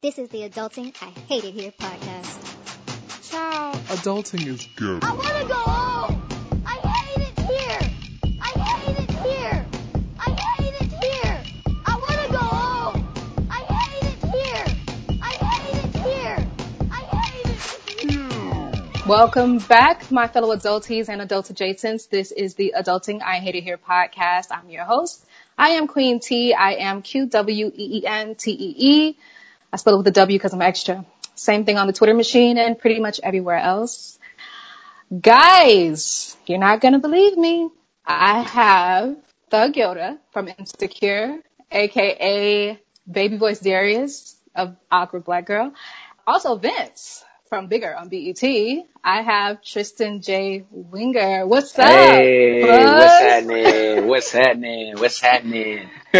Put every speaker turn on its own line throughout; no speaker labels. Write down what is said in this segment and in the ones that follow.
This is the Adulting I Hate It Here podcast.
Child, adulting is good.
I want to go home. I hate it here. I hate it here. I hate it here. I want to go home. I hate it here. I hate it here. I hate it here.
Welcome back, my fellow adulties and adult adjacents. This is the Adulting I Hate It Here podcast. I'm your host. I am Queen T. I am Q W E E N T E E. I spell it with a W because I'm extra. Same thing on the Twitter machine and pretty much everywhere else. Guys, you're not gonna believe me. I have Thug Yoda from Insecure, aka Baby Voice Darius of Awkward Black Girl. Also Vince from Bigger on BET. I have Tristan J. Winger. What's up?
Hey, what's happening? What's happening? What's happening?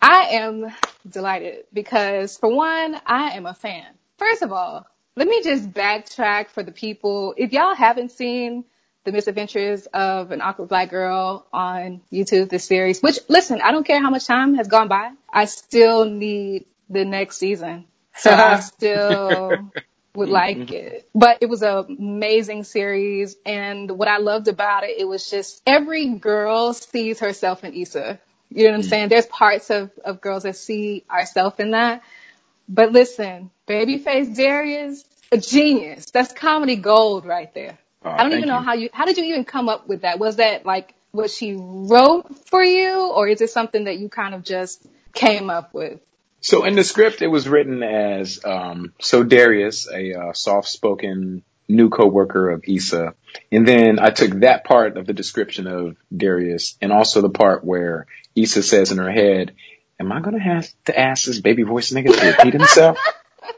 I am delighted because for one, I am a fan. First of all, let me just backtrack for the people. If y'all haven't seen the misadventures of an awkward black girl on YouTube, this series, which listen, I don't care how much time has gone by. I still need the next season. So I still would like mm-hmm. it. But it was an amazing series. And what I loved about it, it was just every girl sees herself in Issa. You know what I'm saying? There's parts of, of girls that see ourselves in that. But listen, Babyface Darius, a genius. That's comedy gold right there.
Oh,
I don't even know
you.
how you, how did you even come up with that? Was that like what she wrote for you or is it something that you kind of just came up with?
So in the script, it was written as um, so Darius, a uh, soft-spoken new coworker of Issa, and then I took that part of the description of Darius, and also the part where Issa says in her head, "Am I gonna have to ask this baby voice nigga to repeat himself?"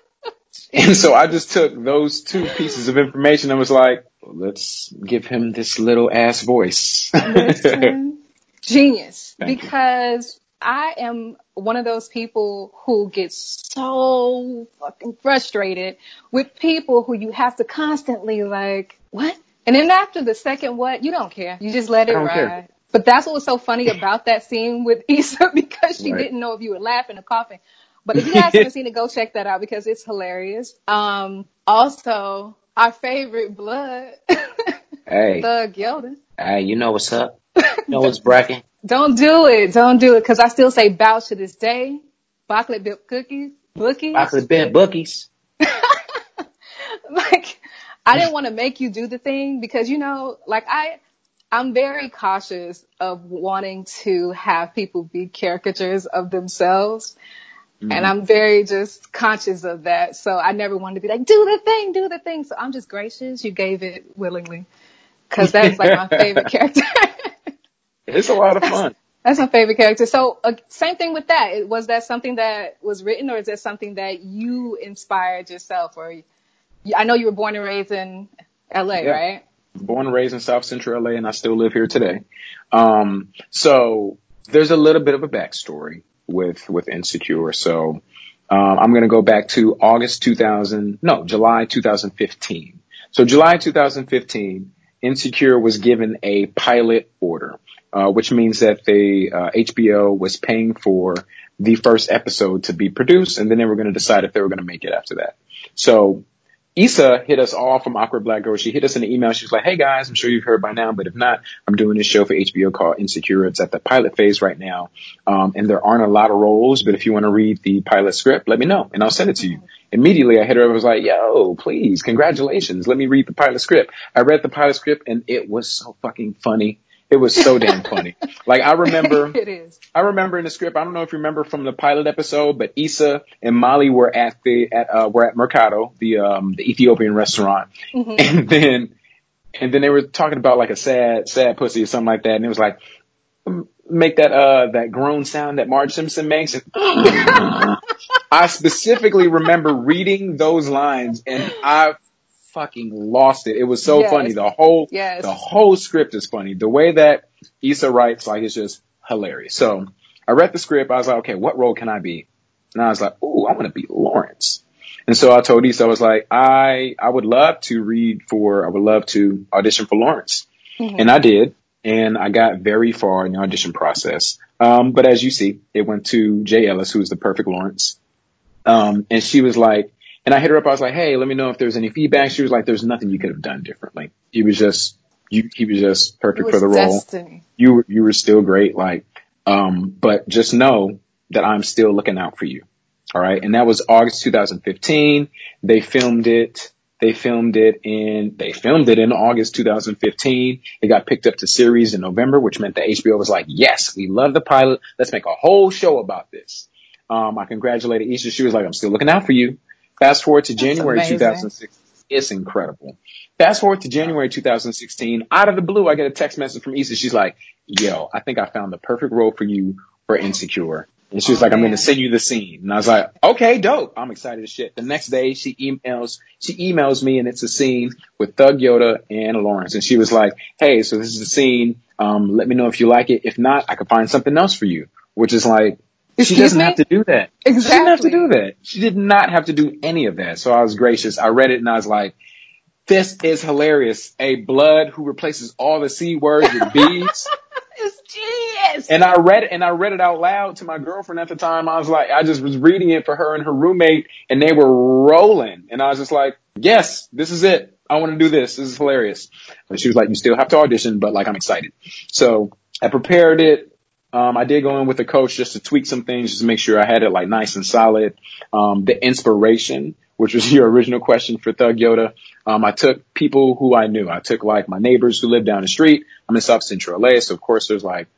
and so I just took those two pieces of information and was like, "Let's give him this little ass voice."
Listen, genius.
Thank
because I am one of those people who gets so fucking frustrated with people who you have to constantly like, what? And then after the second what, you don't care. You just let it ride.
care.
But that's what was so funny about that scene with Issa because she
Right.
didn't know if you were laughing or coughing. But if you guys haven't seen it, go check that out because it's hilarious. Um, also, our favorite blood,
hey,
Thug Yoda.
hey, you know what's up? Know what's bracking?
Don't do it. Don't do it. Cause I still say bounce to this day. Chocolate dip cookies, bookies.
Chocolate bit bookies.
like, I didn't want to make you do the thing because, you know, like I, I'm very cautious of wanting to have people be caricatures of themselves. Mm-hmm. And I'm very just conscious of that. So I never wanted to be like, do the thing, do the thing. So I'm just gracious. You gave it willingly. Cause that's like my favorite character.
It's a lot of fun.
That's my favorite character. So uh, same thing with that. Was that something that was written or is that something that you inspired yourself or you, I know you were born and raised in LA,
Yeah.
right?
Born and raised in South Central LA and I still live here today. Um, so there's a little bit of a backstory with, with Insecure. So, um, I'm going to go back to August 2000, no, July 2015. So July 2015, Insecure was given a pilot order, uh, which means that the uh, HBO was paying for the first episode to be produced, and then they were going to decide if they were going to make it after that. So Issa hit us all from Awkward Black Girl. She hit us in an email. She was like, "Hey guys, I'm sure you've heard by now, but if not, I'm doing this show for HBO called Insecure. It's at the pilot phase right now, um, and there aren't a lot of roles. But if you want to read the pilot script, let me know, and I'll send it to you." Immediately, I hit her. Up. I was like, "Yo, please, congratulations. Let me read the pilot script." I read the pilot script, and it was so fucking funny. It was so damn funny. Like I remember.
it is.
I remember in the script, I don't know if you remember from the pilot episode, but Issa and Molly were at the at uh were at Merkato, the um the Ethiopian restaurant. And then and then they were talking about like a sad sad pussy or something like that and it was like make that uh that groan sound that Marge Simpson makes and I specifically remember reading those lines and I fucking lost it. It was so
Yes.
funny. The whole
Yes.
the whole script is funny. The way that Issa writes, like, it's just hilarious. So I read the script. I was like, okay, what role can I be? And I was like, ooh, I want to be Lawrence. And so I told Issa, I was like, I, I would love to read for, I would love to audition for Lawrence. And I did. And I got very far in the audition process. Um, but as you see, it went to Jay Ellis, who is the perfect Lawrence. Um, and she was like, and I hit her up. I was like, Hey, let me know if there's any feedback. She was like, there's nothing you could have done differently. He was just, you, he was just perfect
was
for the role. You were, you were still great. Like, um, but just know that I'm still looking out for you. All right. And that was August 2015. They filmed it. They filmed it in, they filmed it in August 2015. It got picked up to series in November, which meant that HBO was like, yes, we love the pilot. Let's make a whole show about this. Um, I congratulated Issa. She was like, I'm still looking out for you. Fast forward to January
amazing.
2006. It's incredible. Fast forward to January 2016. Out of the blue, I get a text message from Issa. She's like, yo, I think I found the perfect role for you for Insecure. And she was
Oh,
like, I'm going to send you the scene. And I was like, okay, dope. I'm excited as shit. The next day she emails, she emails me and it's a scene with Thug Yoda and Lawrence. And she was like, hey, so this is the scene. Um, let me know if you like it. If not, I could find something else for you, which is like, she doesn't
me?
have to do that. Exactly. She didn't have to do that. She did not have to do any of that. So I was gracious. I read it and I was like, this is hilarious. A blood who replaces all the C words with B's.
It's genius.
And I read it and I read it out loud to my girlfriend at the time. I was like, I just was reading it for her and her roommate and they were rolling. And I was just like, yes, this is it. I want to do this. This is hilarious. And she was like, you still have to audition, but like, I'm excited. So I prepared it. Um, I did go in with a coach just to tweak some things, just to make sure I had it like nice and solid. Um, the inspiration, which was your original question for Thug Yoda. Um, I took people who I knew. I took like my neighbors who lived down the street. I'm in South Central LA, so of course there's like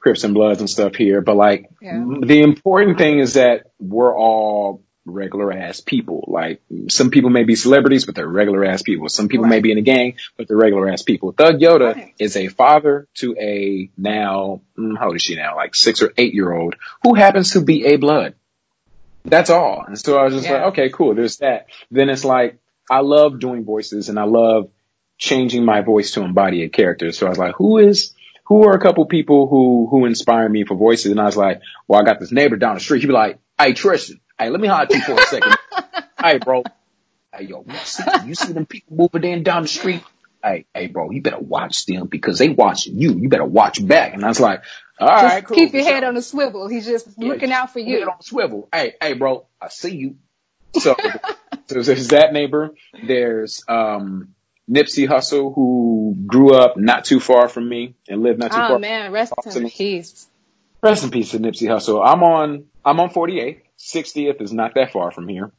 Crips and Bloods and stuff here. But like
Yeah.
the important thing is that we're all regular ass people. Like some people may be celebrities, but they're regular ass people. Some people may be in a gang, but they're regular ass people. Thug Yoda
Right.
is a father to a now, mm, how old is she now? Like six or eight year old who happens to be a blood. That's all. And so I was just
Yeah.
like, okay, cool. There's that. Then it's like, I love doing voices and I love changing my voice to embody a character. So I was like, who is, who are a couple people who, who inspire me for voices? And I was like, well, I got this neighbor down the street. He'd be like, hey, Tristan, hey, let me holler at you for a second. hey, bro. Hey, yo, you see, you see them people moving in down the street? Hey, hey, bro, you better watch them because they watching you. You better watch back. And I was like, all
Just
right, cool.
keep your head on a swivel. He's just
Yeah,
looking out for
Head
you.
on swivel. Hey, hey, bro, I see you. So, so there's that neighbor. There's um Nipsey Hussle who grew up not too far from me and lived not too
Oh
far.
Oh man, rest in peace.
Rest in peace to Nipsey Hussle. I'm on I'm on 48th. 60th is not that far from here.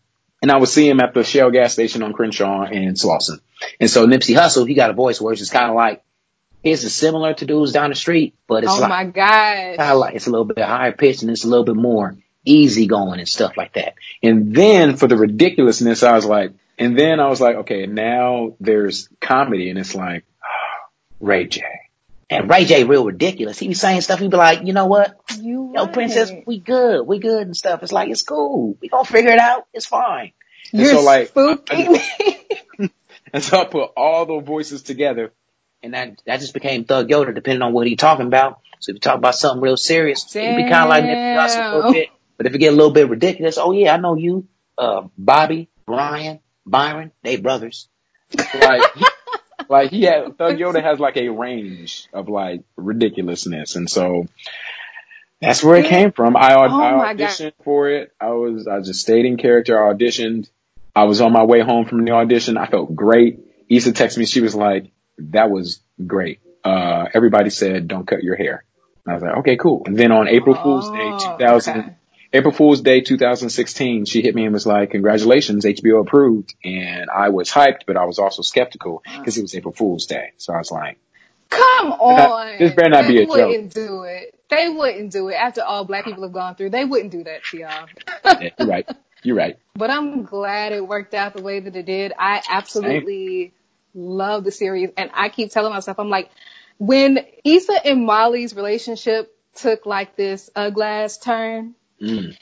And I would see him at the Shell gas station on Crenshaw and Slauson.
And so Nipsey Hussle, he got a voice where it's just kind of like, his is similar to dudes down the street, but it's
oh
like,
my
kind of like, it's a little bit higher pitched and it's a little bit more easy going and stuff like that.
And then for the ridiculousness, I was like, and then I was like, okay, now there's comedy and it's like, Ray J.
And Ray J real ridiculous. He be saying stuff, he be like, you know what?
You
Yo,
right.
princess, we good, we good and stuff. It's like, it's cool. We gonna figure it out. It's fine.
And
You're
so, like,
spooking me.
And so I put all the voices together.
And that, that just became Thug Yoda depending on what he talking about. So if you talk about something real serious, it would be kind of like Nipsey Hussle a little
Damn.
bit. But if it get a little bit ridiculous, oh yeah, I know you, uh, Bobby, Brian, Byron, they brothers.
Like, he, like he had, Thug Yoda has like a range of like ridiculousness. And so that's where it came from. I,
Oh
I
my God.
auditioned for it. I was, I just stayed in character. I auditioned. I was on my way home from the audition. I felt great. Issa texted me. She was like, that was great. Uh, everybody said, don't cut your hair. And I was like, okay, cool. And then on April Fool's Day,
Oh,
2000,
okay.
April Fool's Day 2016, she hit me and was like, congratulations, HBO approved. And I was hyped, but I was also skeptical because it was April Fool's Day. So I was like,
Come on.
This better not be a joke.
They wouldn't do it. They wouldn't do it. After all black people have gone through, they wouldn't do that to y'all.
yeah, you're right. You're right.
But I'm glad it worked out the way that it did. I absolutely love the series. And I keep telling myself, I'm like, when Issa and Molly's relationship took like this uglass turn,
Mm.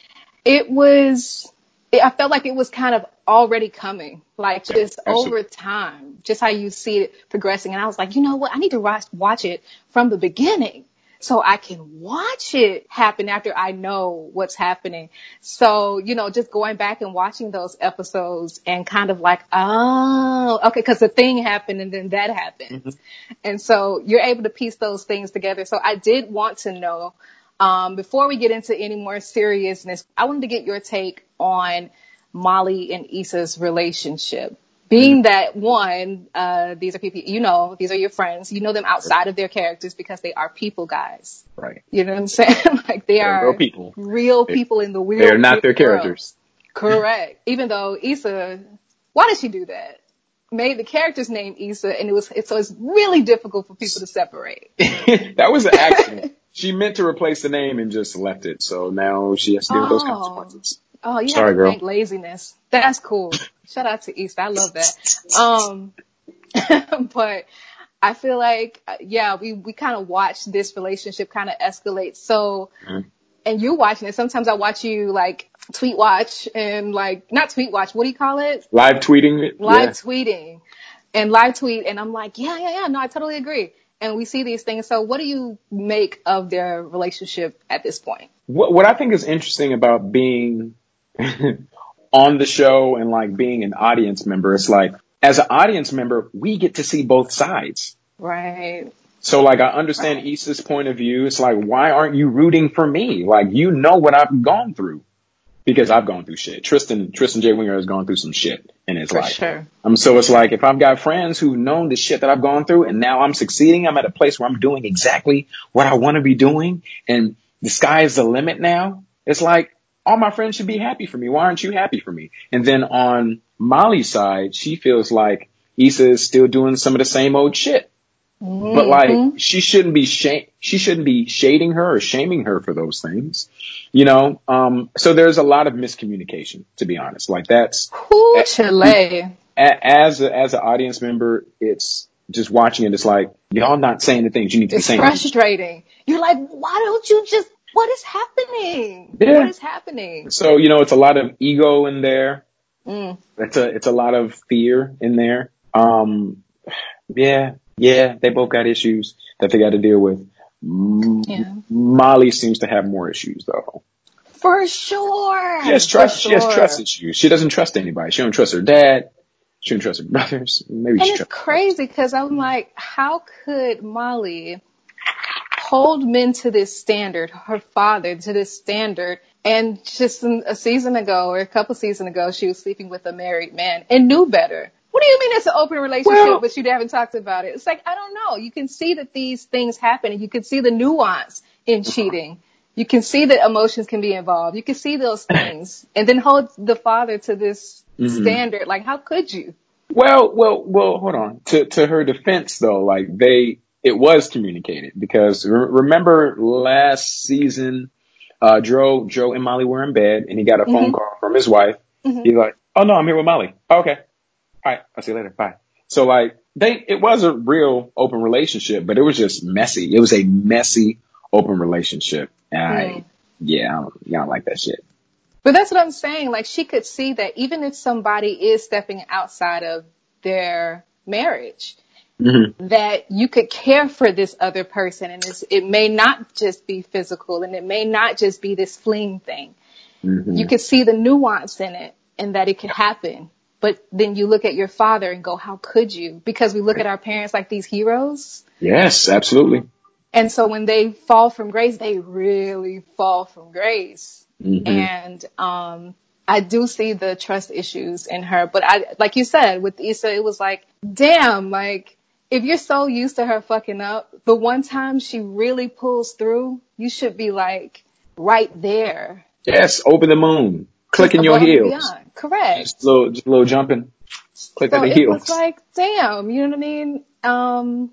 it was, it, I felt like it was kind of already coming, like just over time, just how you see it progressing. And I was like, you know what? I need to watch, watch it from the beginning so I can watch it happen after I know what's happening. So, you know, just going back and watching those episodes and kind of like, oh, okay, cause the thing happened and then that happened. And so you're able to piece those things together. So I did want to know, Um, before we get into any more seriousness, I wanted to get your take on Molly and Issa's relationship. Being that one, uh, these are people, you know, these are your friends. You know them outside of their characters because they are people guys.
Right.
You know what I'm saying? like they
They're
are
real people.
real people in the real
They're not their
real world.
characters.
Correct. Even though Issa, why did she do that? Made the character's name Issa, and it was it, so it's really difficult for people to separate.
that was an accident. She meant to replace the name and just left it. So now she has to deal with those
Oh.
consequences.
Oh, you
Sorry,
have to
girl.
laziness. That's cool. Shout out to Issa. I love that. Um, but I feel like, yeah, we, we kind of watched this relationship kind of escalate. So,
Mhm.
and you watching it. Sometimes I watch you like tweet watch and like, not tweet watch. What do you call it?
Live tweeting
live
yeah.
tweeting and live tweet and I'm like, yeah, yeah, yeah, no, I totally agree. And we see these things. So what do you make of their relationship at this point?
What, what I think is interesting about being on the show and like being an audience member, it's like, as an audience member, we get to see both sides.
Right.
So like I understand Issa's point of view. It's like, why aren't you rooting for me? Like you know what I've gone through. Because I've gone through shit. Tristan Tristan J. Winger has gone through some shit in his
For
life.
sure.
Um so it's like if I've got friends who've known the shit that I've gone through and now I'm succeeding, I'm at a place where I'm doing exactly what I want to be doing and the sky is the limit now. It's like all my friends should be happy for me. Why aren't you happy for me? And then on Molly's side, she feels like Issa is still doing some of the same old shit. But like, she shouldn't be shame, she shouldn't be shading her or shaming her for those things, you know? Um, so there's a lot of miscommunication, to be honest. Like that's,
Who Chile?
as a, as an audience member, it's just watching it. It's like, y'all not saying the things you need to be
It's
saying.
frustrating. You're like, why don't you just, what is happening?
Yeah.
What is happening?
So, you know, it's a lot of ego in there.
Mm.
It's a, it's a lot of fear in there. Um, yeah, yeah, they both got issues that they got to deal with.
Yeah.
Molly seems to have more issues though.
For sure.
She has trust. She has
sure.
trust issues. She doesn't trust anybody. She don't trust her dad. She don't trust her brothers. Maybe
And
she
it's crazy because I'm like, how could Molly hold men to this standard, her father to this standard, and just a season ago or a couple seasons ago, she was sleeping with a married man and knew better. What do you mean it's an open relationship,
Well-
but you haven't talked about it? It's like, I don't know. You can see that these things happen and you can see the nuance in cheating. You can see that emotions can be involved. You can see those things and then hold the father to this
Mhm.
standard. Like, how could you?
Well, well, well. Hold on. To to her defense, though, like they, it was communicated because re- remember last season, uh, Joe, Joe and Molly were in bed, and he got a phone
Mhm.
call from his wife.
Mhm.
He's like, "Oh no, I'm here with Molly. Oh, okay, all right, I'll see you later. Bye." So like they, it was a real open relationship, but it was just messy. It was a messy open relationship, and I,
Mm.
yeah, I don't, yeah, I don't like that shit.
But that's what I'm saying. Like she could see that even if somebody is stepping outside of their marriage,
Mm-hmm.
that you could care for this other person and it's, it may not just be physical and it may not just be this fling thing.
Mm-hmm.
You could see the nuance in it and that it could happen. But then you look at your father and go, how could you? Because we look at our parents like these heroes.
Yes, absolutely.
And so when they fall from grace, they really fall from grace.
Mhm.
And um I do see the trust issues in her, but I like you said with Issa, it was like, damn, like if you're so used to her fucking up, the one time she really pulls through, you should be like right there.
Yes, over the moon, clicking your heels.
Correct.
Just a little, just a little jumping. Click
So it was like, damn, you know what I mean? Um,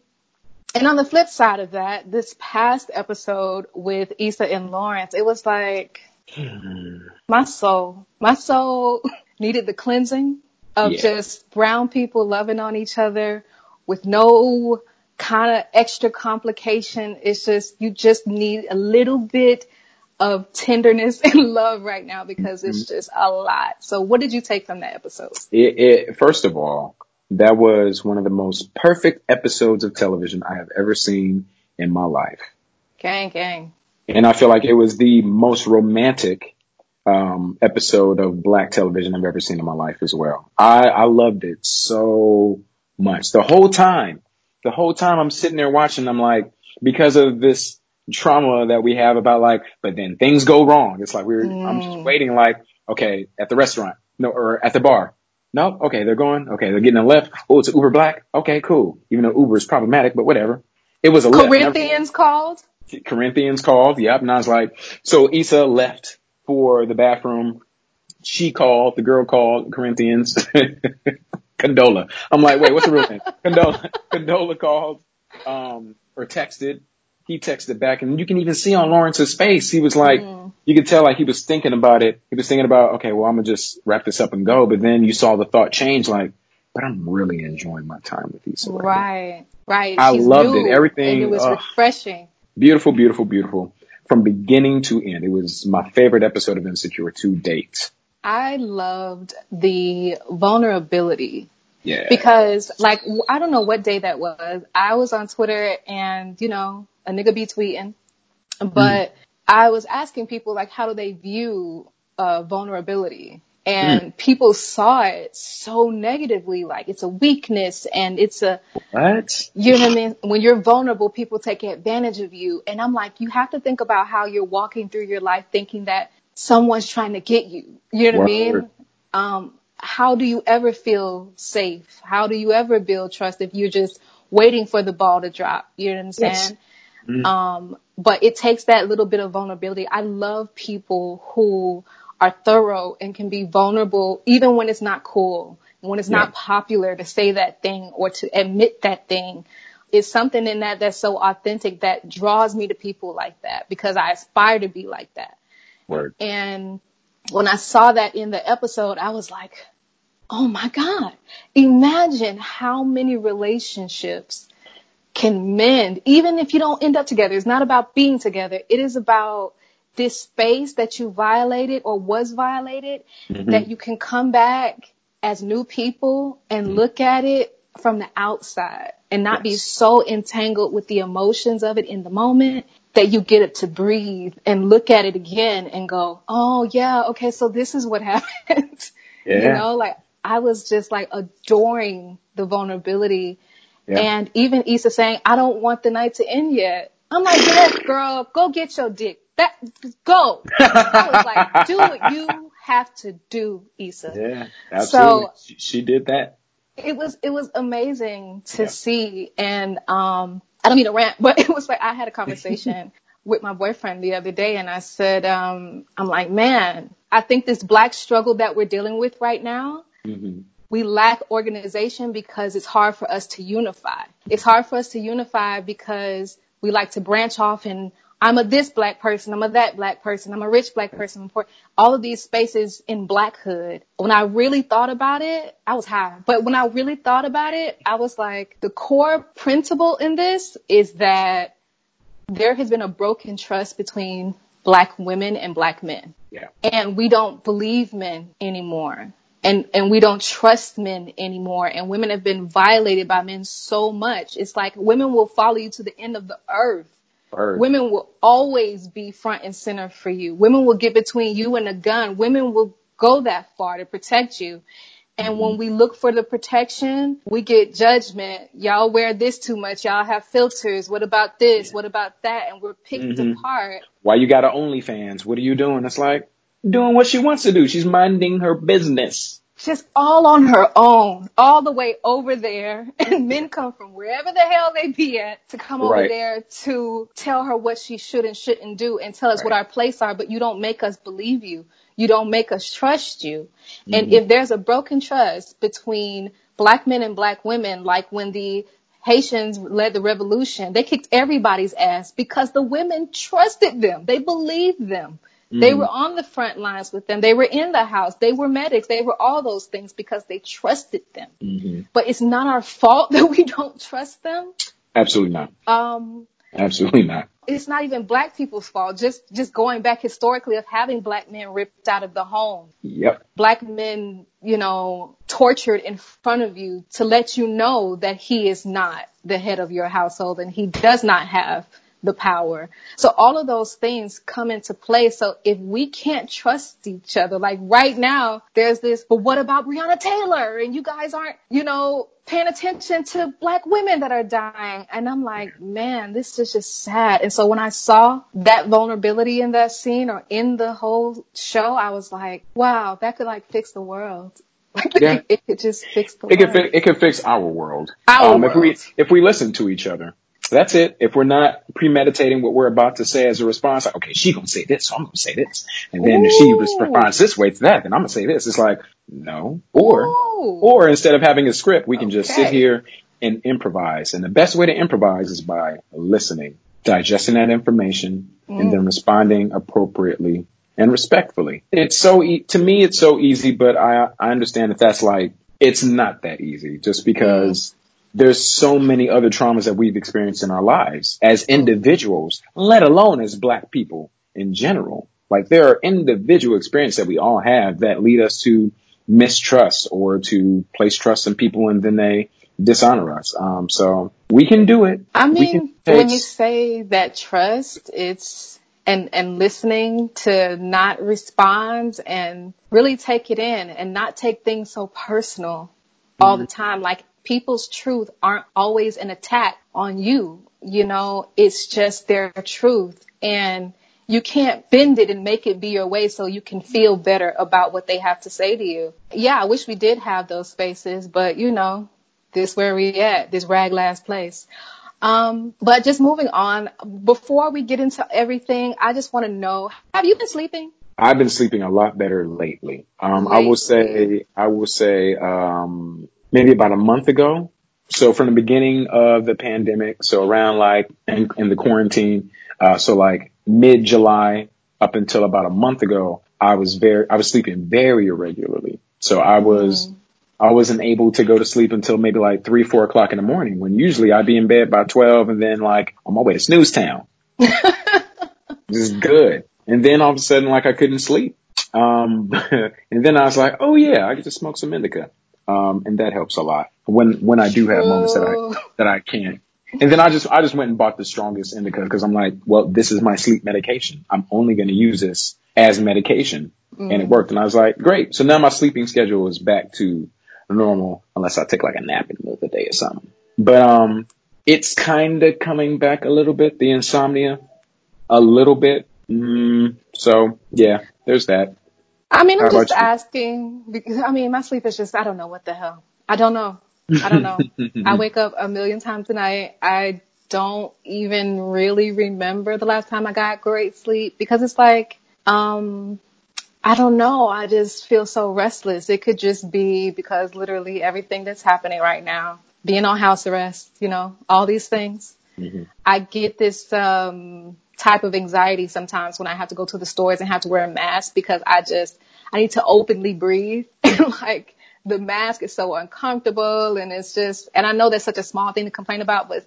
and on the flip side of that, this past episode with Issa and Lawrence, it was like, my soul, my soul needed the cleansing of
Yeah.
just brown people loving on each other with no kind of extra complication. It's just, you just need a little bit of tenderness and love right now because it's
Mm-hmm.
just a lot. So what did you take from that episode?
It, it, first of all, that was one of the most perfect episodes of television I have ever seen in my life.
Gang, gang.
And I feel like it was the most romantic um, episode of black television I've ever seen in my life as well. I, I loved it so much. The whole time, the whole time I'm sitting there watching, I'm like, because of this trauma that we have about like, but then things go wrong. It's like we're, I'm just waiting like, okay, at the restaurant, no, or at the bar. No, okay, they're going. Okay, they're getting a left. Oh, it's Uber Black. Okay, cool. Even though Uber is problematic, but whatever. It was a lift.
Corinthians called.
Corinthians called. Yep. And I was like, so Issa left for the bathroom. She called. The girl called Corinthians. Condola. I'm like, wait, what's the real name? Condola. Condola called, um, or texted. He texted back and you can even see on Lawrence's face, he was like, mm-hmm. you could tell like he was thinking about it. He was thinking about, okay, well, I'm gonna just wrap this up and go. But then you saw the thought change like, but I'm really enjoying my time with Issa. right.
Right, right.
I
She's
loved
new,
it. Everything,
it was
ugh.
refreshing.
Beautiful, beautiful, beautiful. From beginning to end. It was my favorite episode of Insecure to date.
I loved the vulnerability
Yeah.
because like I don't know what day that was. I was on Twitter and you know a nigga be tweeting, but I was asking people like how do they view uh, vulnerability, and people saw it so negatively, like it's a weakness and it's a
what?
you know what I mean? When you're vulnerable, people take advantage of you. And I'm like, you have to think about how you're walking through your life thinking that someone's trying to get you. You know what I mean? Um, how do you ever feel safe? How do you ever build trust if you're just waiting for the ball to drop? You know what I'm saying?
Mm.
Um, but it takes that little bit of vulnerability. I love people who are thorough and can be vulnerable even when it's not cool, when it's
Yeah.
not popular to say that thing or to admit that thing. It's something in that that's so authentic that draws me to people like that because I aspire to be like that.
Word.
And when I saw that in the episode, I was like, oh my God, imagine how many relationships can mend, even if you don't end up together. It's not about being together. It is about this space that you violated or was violated, mm-hmm. that you can come back as new people and mm-hmm. look at it from the outside and not be so entangled with the emotions of it in the moment that you get it to breathe and look at it again and go, oh yeah, okay, so this is what happened. You know, like I was just like adoring the vulnerability
Yeah.
and even Issa saying, I don't want the night to end yet. I'm like, yes, girl, go get your dick. That, go. I was like, do what you have to do, Issa.
Yeah. Absolutely.
So-
she, she did that.
It was, it was amazing to
Yeah.
see. And, um, I don't mean to rant, but it was like I had a conversation with my boyfriend the other day and I said, um, I'm like, man, I think this black struggle that we're dealing with right now,
hmm
we lack organization because it's hard for us to unify. It's hard for us to unify because we like to branch off and I'm a this black person, I'm a that black person, I'm a rich black person, poor. All of these spaces in blackhood. When I really thought about it, I was high. But when I really thought about it, I was like, the core principle in this is that there has been a broken trust between black women and black men
Yeah.
and we don't believe men anymore. And, and we don't trust men anymore. And women have been violated by men so much. It's like women will follow you to the end of the earth. Women will always be front and center for you. Women will get between you and a gun. Women will go that far to protect you. And when we look for the protection, we get judgment. Y'all wear this too much. Y'all have filters. What about this? What about that? And we're picked
Mhm.
apart.
Why you got a OnlyFans? What are you doing? It's like doing what she wants to do. She's minding her business.
just all on her own, all the way over there. And men come from wherever the hell they be at to come over
Right.
there to tell her what she should and shouldn't do and tell us what our place are, but you don't make us believe you. You don't make us trust you.
Mm-hmm.
And if there's a broken trust between black men and black women, like when the Haitians led the revolution, they kicked everybody's ass because the women trusted them. They believed them. They were on the front lines with them. They were in the house. They were medics. They were all those things because they trusted them.
hmm
But it's not our fault that we don't trust them.
Absolutely not.
Um,
Absolutely not.
it's not even black people's fault. Just, just going back historically of having black men ripped out of the home.
Yep.
Black men, you know, tortured in front of you to let you know that he is not the head of your household and he does not have the power. So all of those things come into play. So if we can't trust each other, like right now, there's this, but what about Breonna Taylor? And you guys aren't, you know, paying attention to black women that are dying. And I'm like, man, this is just sad. And so when I saw that vulnerability in that scene or in the whole show, I was like, wow, that could like fix the world.
Yeah.
it could just fix the
It
world.
could fi- it could fix our world.
Our
um, If we
world.
if we listen to each other, that's it. If we're not premeditating what we're about to say as a response, like, okay, she gonna say this, so I'm gonna say this, and then if she responds this way to that, then I'm gonna say this. It's like no, or
Ooh.
or instead of having a script, we can just sit here and improvise. And the best way to improvise is by listening, digesting that information, and
Mm.
then responding appropriately and respectfully. It's so e- to me, it's so easy, but I I understand that that's like it's not that easy, just because. There's so many other traumas that we've experienced in our lives as individuals, let alone as black people in general. Like there are individual experiences that we all have that lead us to mistrust or to place trust in people and then they dishonor us. Um, so we can do it.
I mean, when you say that trust, it's and and listening to not respond and really take it in and not take things so personal all the time. Like people's truth aren't always an attack on you. You know, it's just their truth and you can't bend it and make it be your way so you can feel better about what they have to say to you. Yeah, I wish we did have those spaces, but you know, this where we at, this rag last place. Um, but just moving on, before we get into everything, I just want to know, have you been sleeping?
I've been sleeping a lot better lately. Um, I will say, I will say, um, maybe about a month ago. So from the beginning of the pandemic, so around like in, in the quarantine, uh, so like mid July up until about a month ago, I was very, I was sleeping very irregularly. So I was, I wasn't able to go to sleep until maybe like three, four o'clock in the morning when usually I'd be in bed by 12 and then like on my way to snooze town. this is good. And then all of a sudden, like I couldn't sleep. Um, and then I was like, oh yeah, I get to smoke some indica. Um, and that helps a lot when, when I do have moments that I, that I can't. And then I just, I just went and bought the strongest indica because I'm like, well, this is my sleep medication. I'm only going to use this as medication. And it worked. And I was like, great. So now my sleeping schedule is back to normal unless I take like a nap in the middle of the day or something. But, um, it's kind of coming back a little bit, the insomnia, a little bit. Mm, so yeah, there's that.
I mean, I'm just
about
asking because I mean, my sleep is just I don't know what the hell. I don't know. I don't know. I wake up a million times a night. I don't even really remember the last time I got great sleep because it's like, um, I don't know. I just feel so restless. It could just be because literally everything that's happening right now, being on house arrest, you know, all these things. I get this um type of anxiety sometimes when I have to go to the stores and have to wear a mask because I just I need to openly breathe. Like the mask is so uncomfortable and it's just and I know that's such a small thing to complain about but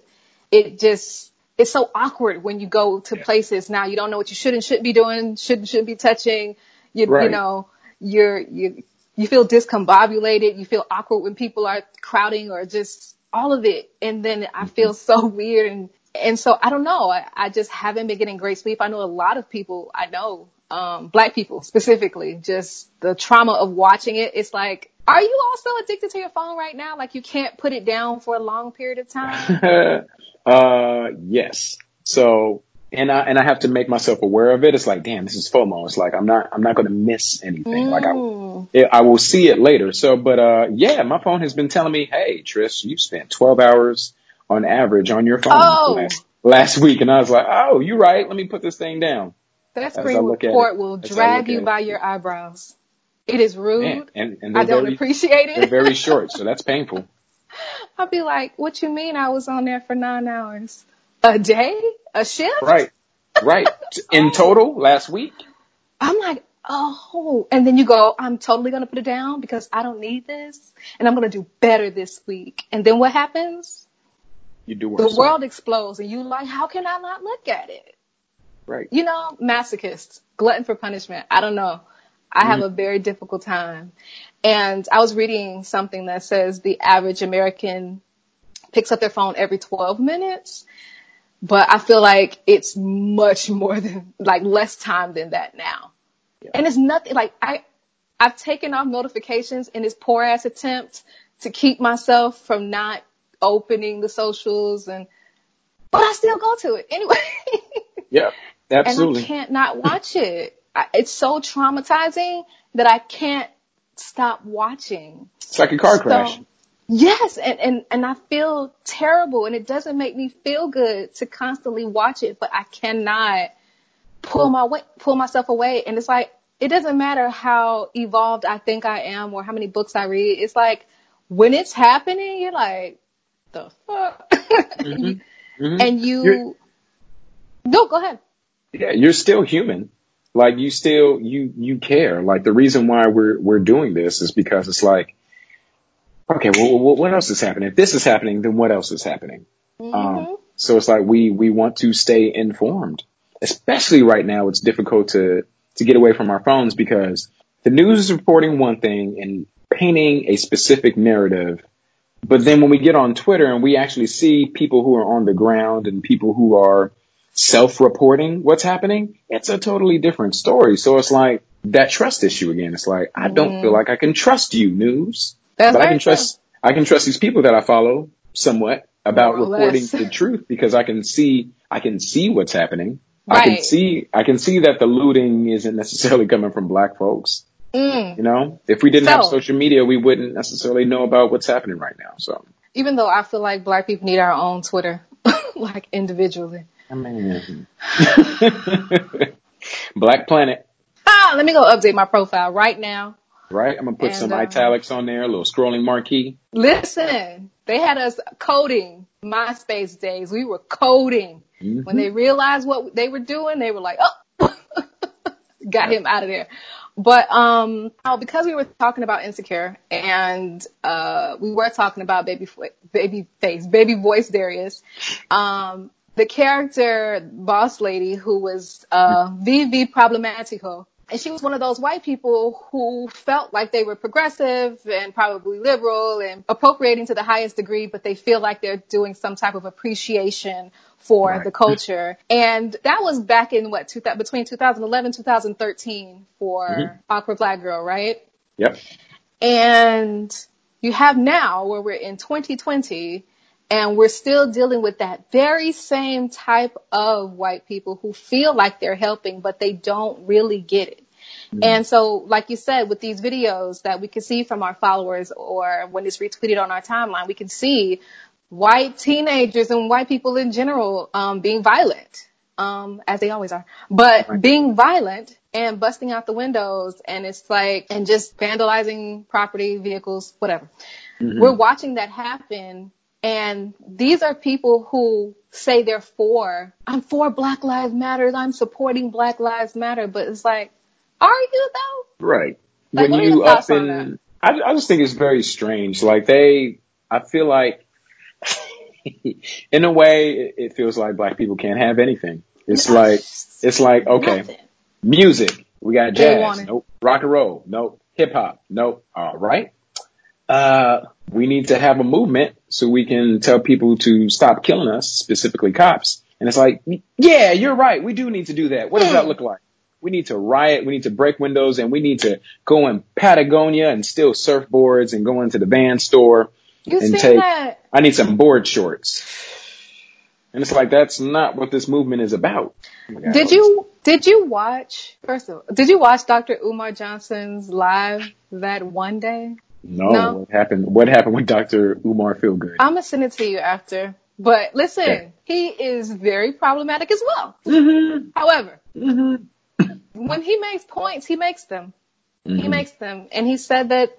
it just it's so awkward when you go to places now. You don't know what you should and shouldn't be doing should and shouldn't be touching. You, you know you're you you feel discombobulated. You feel awkward when people are crowding or just all of it. And then I feel mm-hmm. so weird and and so I don't know I, I just haven't been getting great sleep I know a lot of people I know um black people specifically just the trauma of watching it it's like are you also addicted to your phone right now like you can't put it down for a long period of time
uh, yes. So, and I, and I have to make myself aware of it. It's like, damn, this is FOMO. It's like, I'm not, I'm not going to miss anything. Like I,
Mm.
it- I will see it later. So, but, uh, yeah, my phone has been telling me, Hey, Trish, you spent 12 hours on average on your phone
Oh.
last, last week. And I was like, Oh, you're right. Let me put this thing down.
that screen report will drag you
at it.
by your eyebrows it is rude
Man, and, and
I don't
very,
appreciate it.
they're very short. So that's painful.
I'll be like what you mean I was on there for nine hours a day a shift
Right. Right. In oh. total last week.
I'm like, oh, and then you go, I'm totally going to put it down because I don't need this and I'm going to do better this week. And then what happens?
You do
The world explodes and you like, how can I not look at it?
Right.
You know, masochists glutton for punishment. I don't know. I have mm-hmm. a very difficult time. And I was reading something that says the average American picks up their phone every 12 minutes. but I feel like it's much more than like less time than that now.
Yeah.
And it's nothing like I I've taken off notifications in this poor ass attempt to keep myself from not opening the socials and but I still go to it anyway.
Yeah, absolutely.
And I can't not watch it. I, it's so traumatizing that I can't stop watching.
It's like a car
So-
crash.
Yes, and, and, and I feel terrible and it doesn't make me feel good to constantly watch it, but I cannot pull my way, pull myself away. And it's like, it doesn't matter how evolved I think I am or how many books I read. It's like, when it's happening, you're like, the fuck?
Mhm.
and you,
You're-
no, go ahead.
yeah, you're still human. Like you still, you, you care. Like the reason why we're, we're doing this is because it's like, okay, well, well what else is happening? If this is happening, then what else is happening? Um, so it's like we, we want to stay informed, especially right now. It's difficult to, to get away from our phones because the news is reporting one thing and painting a specific narrative. But then when we get on Twitter and we actually see people who are on the ground and people who are self-reporting what's happening, it's a totally different story. So it's like that trust issue again. It's like, I don't feel mm-hmm. like I can trust you news,
That's
but I can trust, I can trust these people that I follow somewhat about reporting
less.
the truth because I can see, I can see what's happening. I can see, I can see that the looting isn't necessarily coming from black folks.
Mm.
You know, if we didn't have social media, we wouldn't necessarily know about what's happening right now. So,
Even though I feel like black people need our own Twitter, like individually.
I mean, Black Planet,
Ah, let me go update my profile right now.
right? I'm gonna put
And,
some
um,
italics on there, a little scrolling marquee.
Listen, they had us coding MySpace days. We were coding.
Mhm.
When they realized what they were doing, they were like, oh, got him out of there. But um, oh, because we were talking about insecure and uh, we were talking about baby baby face, baby voice Darius. Um, the character boss lady who was uh, VV Problematico. And she was one of those white people who felt like they were progressive and probably liberal and appropriating to the highest degree, but they feel like they're doing some type of appreciation for
Right.
the culture. And that was back in what, two, between 2011, 2013 for
Mhm.
Awkward Black Girl, right?
Yep.
And you have now where we're in 2020 and we're still dealing with that very same type of white people who feel like they're helping, but they don't really get it. And so, like you said, with these videos that we can see from our followers or when it's retweeted on our timeline, we can see white teenagers and white people in general um, being violent, um, as they always are, but
Right.
being violent and busting out the windows and it's like, and just vandalizing property, vehicles, whatever.
Mhm.
We're watching that happen. And these are people who say they're for, I'm for Black Lives Matter, I'm supporting Black Lives Matter, but it's like, are you though?
Right.
Like,
when you up in, I, I just think it's very strange. Like they, I feel like, in a way, it, it feels like black people can't have anything. It's like, it's like, okay,
Nothing.
music, we got jazz, nope. Rock and roll, nope. Hip hop, nope. All right. Uh, we need to have a movement so we can tell people to stop killing us, specifically cops. And it's like, yeah, you're right. We do need to do that. What does that look like? We need to riot. We need to break windows and we need to go in Patagonia and steal surfboards and go into the van store.
You
and take-
that?
I need some board shorts. And it's like, that's not what this movement is about. Oh God.
Did you did you watch first of all, did you watch Dr. Umar Johnson's live that one day?
No,
No.
what happened? What happened with Dr. Umar Feelgood?
I'm gonna send it to you after. But listen,
Yeah.
he is very problematic as well.
Mm-hmm.
However,
Mm-hmm.
when he makes points, he makes them. He
Mhm.
makes them. And he said that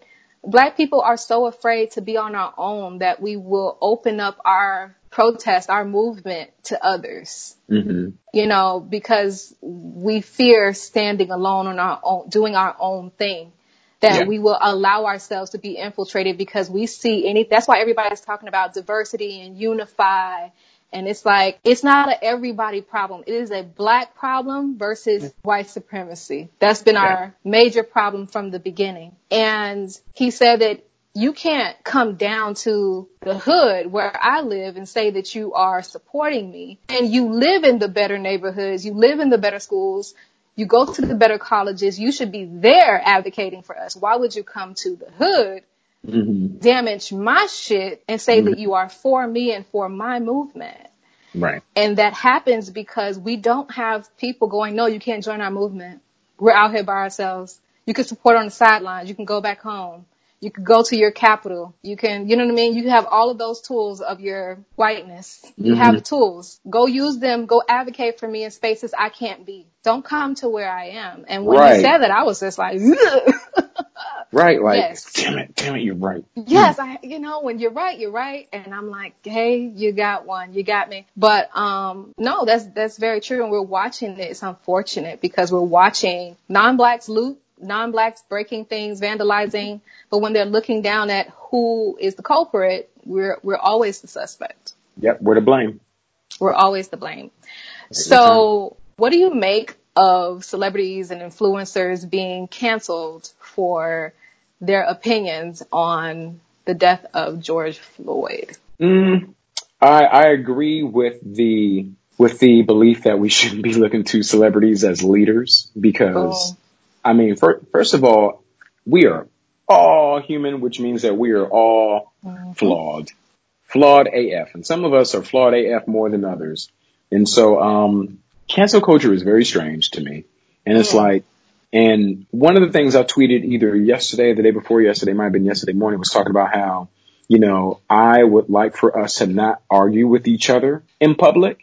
black people are so afraid to be on our own that we will open up our protest, our movement to others.
Mm-hmm.
You know, because we fear standing alone on our own, doing our own thing. That
Yeah.
we will allow ourselves to be infiltrated because we see any, that's why everybody's talking about diversity and unify. And it's like, it's not a everybody problem. It is a black problem versus mm. white supremacy. That's been
Yeah.
our major problem from the beginning. And he said that you can't come down to the hood where I live and say that you are supporting me and you live in the better neighborhoods, you live in the better schools, you go to the better colleges, you should be there advocating for us. Why would you come to the hood,
Mm-hmm.
damage my shit and say that you are for me and for my movement?
Right.
And that happens because we don't have people going, no, you can't join our movement. We're out here by ourselves. You can support on the sidelines. You can go back home. You can go to your capital. You can, you know what I mean? You have all of those tools of your whiteness. You
Mhm.
have tools. Go use them. Go advocate for me in spaces I can't be. Don't come to where I am. And when
Right.
you said that, I was just like.
Right. Like,
Yes.
damn it, damn it, you're right.
yes, I, you know, when you're right, you're right. And I'm like, hey, you got one, you got me. But, um, no, that's, that's very true. And we're watching it. It's unfortunate because we're watching non-blacks loot, non-blacks breaking things, vandalizing. But when they're looking down at who is the culprit, we're, we're always the suspect.
Yep, we're to blame.
We're always the blame. So what do you make of celebrities and influencers being canceled for their opinions on the death of George Floyd?
Mm, I I agree with the with the belief that we shouldn't be looking to celebrities as leaders because
Oh.
I mean, fir- first of all, we are all human, which means that we are all flawed, flawed AF, and some of us are flawed AF more than others. And so, um, cancel culture is very strange to me, and it's
Yeah.
like. And one of the things I tweeted either yesterday, or the day before yesterday, might have been yesterday morning, was talking about how you know, I would like for us to not argue with each other in public,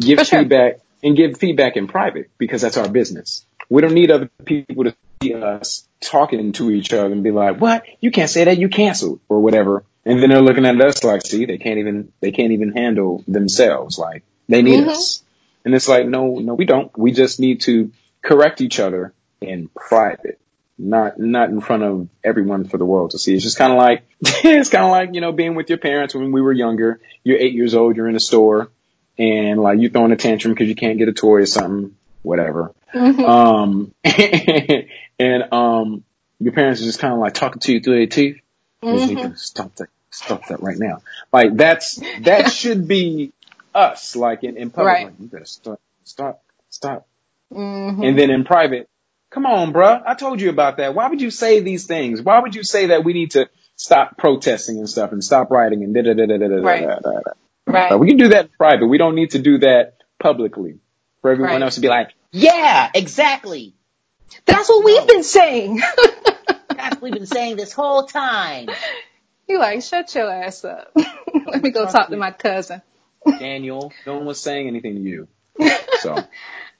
give
For sure.
feedback and give feedback in private because that's our business. We don't need other people to see us talking to each other and be like, what? You can't say that. You canceled or whatever. And then they're looking at us like, see, they can't even, they can't even handle themselves. Like they need
Mhm.
us. And it's like, no, no, we don't. We just need to correct each other in private not not in front of everyone for the world to see. It's just kind of like it's kind of like you know being with your parents when we were younger. You're eight years old. You're in a store, and like you're throwing a tantrum because you can't get a toy or something, whatever. Um, and um, your parents are just kind of like talking to you through their teeth.
Mm-hmm.
Stop that, stop that right now. Like that's that should be us. Like in, in public,
Right.
like, you better stop, stop, stop.
Mhm.
And then in private, come on, bruh. I told you about that. Why would you say these things? Why would you say that we need to stop protesting and stuff and stop writing and da da da da da da da da da.
Right.
We can do that in private. We don't need to do that publicly for everyone
Right.
else to be like,
Yeah, exactly.
That's what we've been saying.
That's what we've been saying this whole time.
you like, shut your ass up. Let me go talk to my cousin.
Daniel, no one was saying anything to you. So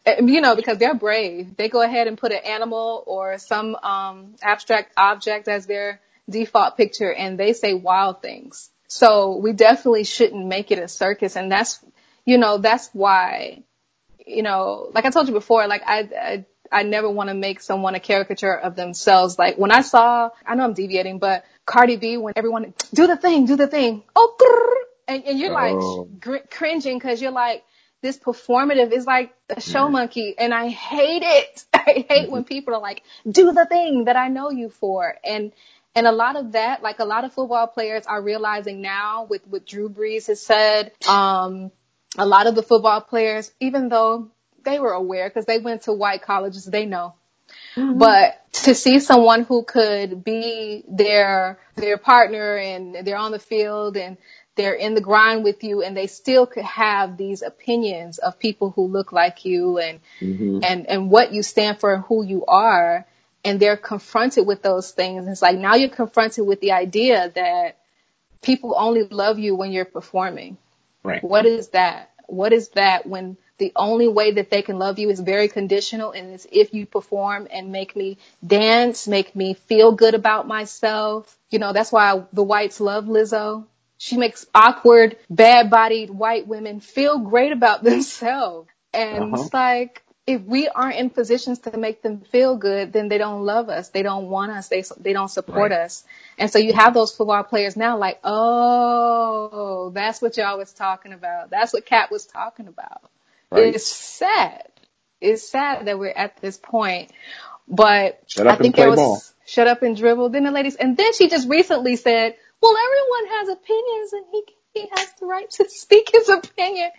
you know, because they're brave. They go ahead and put an animal or some um, abstract object as their default picture, and they say wild things. So we definitely shouldn't make it a circus, and that's, you know, that's why, you know, like I told you before, like I, I, I never want to make someone a caricature of themselves. Like when I saw, I know I'm deviating, but Cardi B, when everyone do the thing, do the thing, oh, grrr, and, and you're like
Oh.
gr- cringing because you're like this performative is like a show monkey and I hate it. I hate when people are like, do the thing that I know you for. And, and a lot of that, like a lot of football players are realizing now with what Drew Brees has said, um, a lot of the football players, even though they were aware because they went to white colleges, they know. Mm-hmm. But to see someone who could be their their partner and they're on the field and they're in the grind with you and they still could have these opinions of people who look like you and mm-hmm. and and what you stand for and who you are and they're confronted with those things. It's like now you're confronted with the idea that people only love you when you're performing.
Right.
What is that? What is that when the only way that they can love you is very conditional and it's if you perform and make me dance, make me feel good about myself. You know, that's why the whites love Lizzo. She makes awkward, bad bodied white women feel great about themselves. And
Uh-huh.
it's like, if we aren't in positions to make them feel good, then they don't love us. They don't want us. They, they don't support
Right.
us. And so you have those football players now like, oh, that's what y'all was talking about. That's what Kap was talking about.
Right.
It's sad. It's sad that we're at this point But I think there was
ball.
shut up and dribble. Then the ladies, and then she just recently said, "Well, everyone has opinions, and he he has the right to speak his opinion."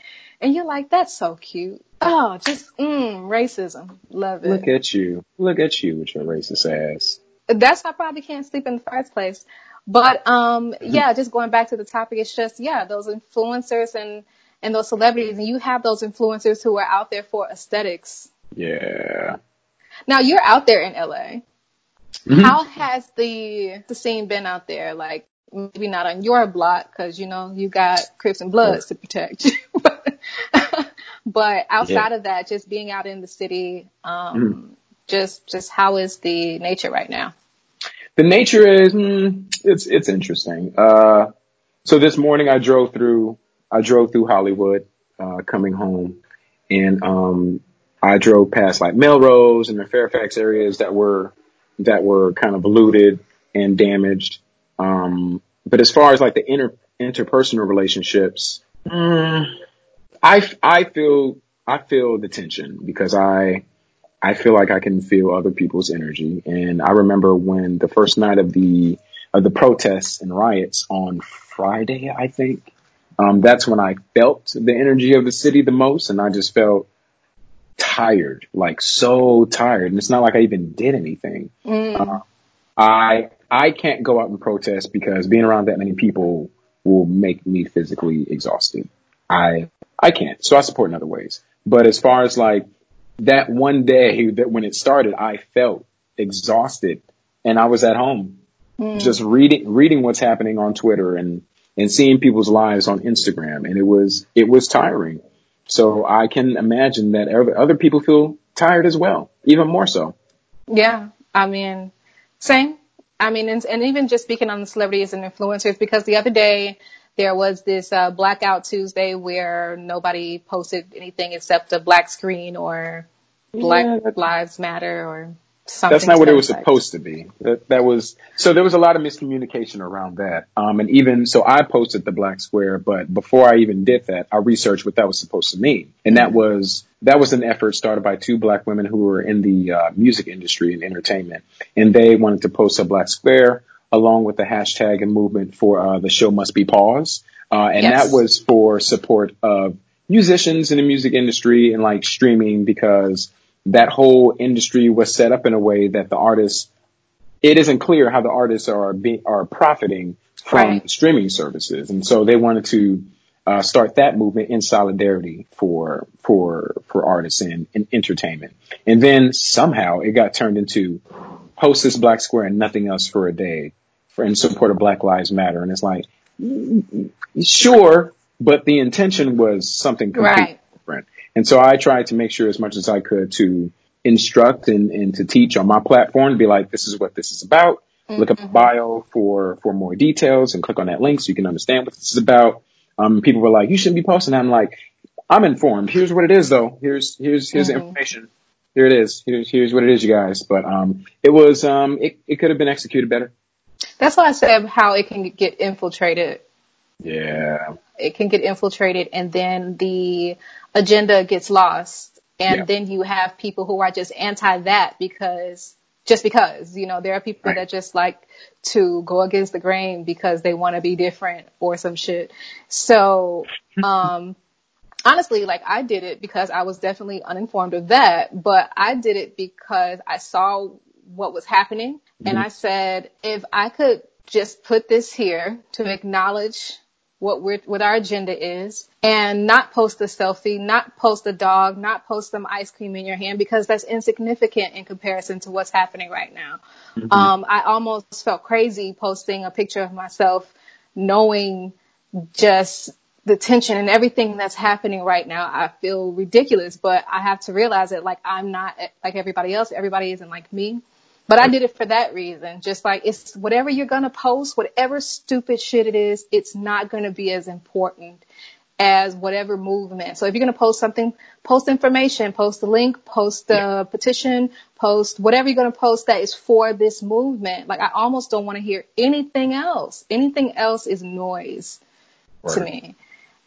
And you're like, "That's so cute." Oh, just mm, racism. Love it.
Look at you. Look at you with your racist ass.
that's why I probably can't sleep in the first place. But um yeah, just going back to the topic, it's just yeah, those influencers and and those celebrities, and you have those influencers who are out there for aesthetics.
Yeah.
Now you're out there in LA.
Mhm.
How has the the scene been out there? Like maybe not on your block because you know you got Crips and Bloods to protect. but, outside of that, just being out in the city, um, just just how is the nature right now?
The nature is, mm, it's, it's interesting. Uh, so this morning I drove through, I drove through Hollywood, uh, coming home and, um, I drove past like Melrose and the Fairfax areas that were, that were kind of looted and damaged. Um, but as far as like the inter, interpersonal relationships, mm, I, I feel, I feel the tension because I, I feel like I can feel other people's energy. And I remember when the first night of the, of the protests and riots on Friday, I think, um, that's when I felt the energy of the city the most. And I just felt tired, like so tired. And it's not like I even did anything. Uh, I, I can't go out and protest because being around that many people will make me physically exhausted. I, I can't. So I support in other ways. But as far as like that one day that when it started, I felt exhausted and I was at home mm. just reading, reading what's happening on Twitter and, and seeing people's lives on Instagram. And it was, it was tiring. So I can imagine that other other people feel tired as well, even more so.
Yeah, I mean, same. I mean, and, and even just speaking on the celebrities and influencers, because the other day there was this uh, blackout Tuesday where nobody posted anything except a black screen or Black
Yeah,
Lives Matter or something.
That's not what it was
effect.
supposed to be. That, that was, so there was a lot of miscommunication around that. Um, and even, so I posted the black square, but before I even did that, I researched what that was supposed to mean. And that was, that was an effort started by two black women who were in the, uh, music industry and entertainment. And they wanted to post a black square along with the hashtag and movement for, uh, the show must be paused. Uh, and
Yes.
that was for support of musicians in the music industry and like streaming because that whole industry was set up in a way that the artists, it isn't clear how the artists are be, are profiting from
Right.
streaming services. And so they wanted to, uh, start that movement in solidarity for, for, for artists and, and entertainment. And then somehow it got turned into post this black square and nothing else for a day for, in support of Black Lives Matter. And it's like, sure, but the intention was something completely
Right.
different. And so I tried to make sure as much as I could to instruct and, and to teach on my platform to be like, this is what this is about. Look up the bio for, for more details and click on that link so you can understand what this is about. Um, people were like, you shouldn't be posting. I'm like, I'm informed. Here's what it is though. Here's, here's, here's the information. Here it is. Here's, here's what it is, you guys. But, um, it was, um, it, it could have been executed better.
That's why I said how it can get infiltrated.
Yeah.
It can get infiltrated and then the agenda gets lost. And
Yeah.
then you have people who are just anti that because, just because, you know, there are people
Right.
that just like to go against the grain because they want to be different or some shit. So, um, honestly, like I did it because I was definitely uninformed of that, but I did it because I saw what was happening. And I said, if I could just put this here to acknowledge what we're, what our agenda is and not post a selfie, not post a dog, not post some ice cream in your hand because that's insignificant in comparison to what's happening right now. Um, I almost felt crazy posting a picture of myself knowing just the tension and everything that's happening right now, I feel ridiculous, but I have to realize that like I'm not like everybody else. Everybody isn't like me. But I did it for that reason. Just like it's whatever you're going to post, whatever stupid shit it is, it's not going to be as important as whatever movement. So if you're going to post something, post information, post the link, post the petition, post whatever you're going to post that is for this movement. Like I almost don't want to hear anything else. Anything else is noise to me.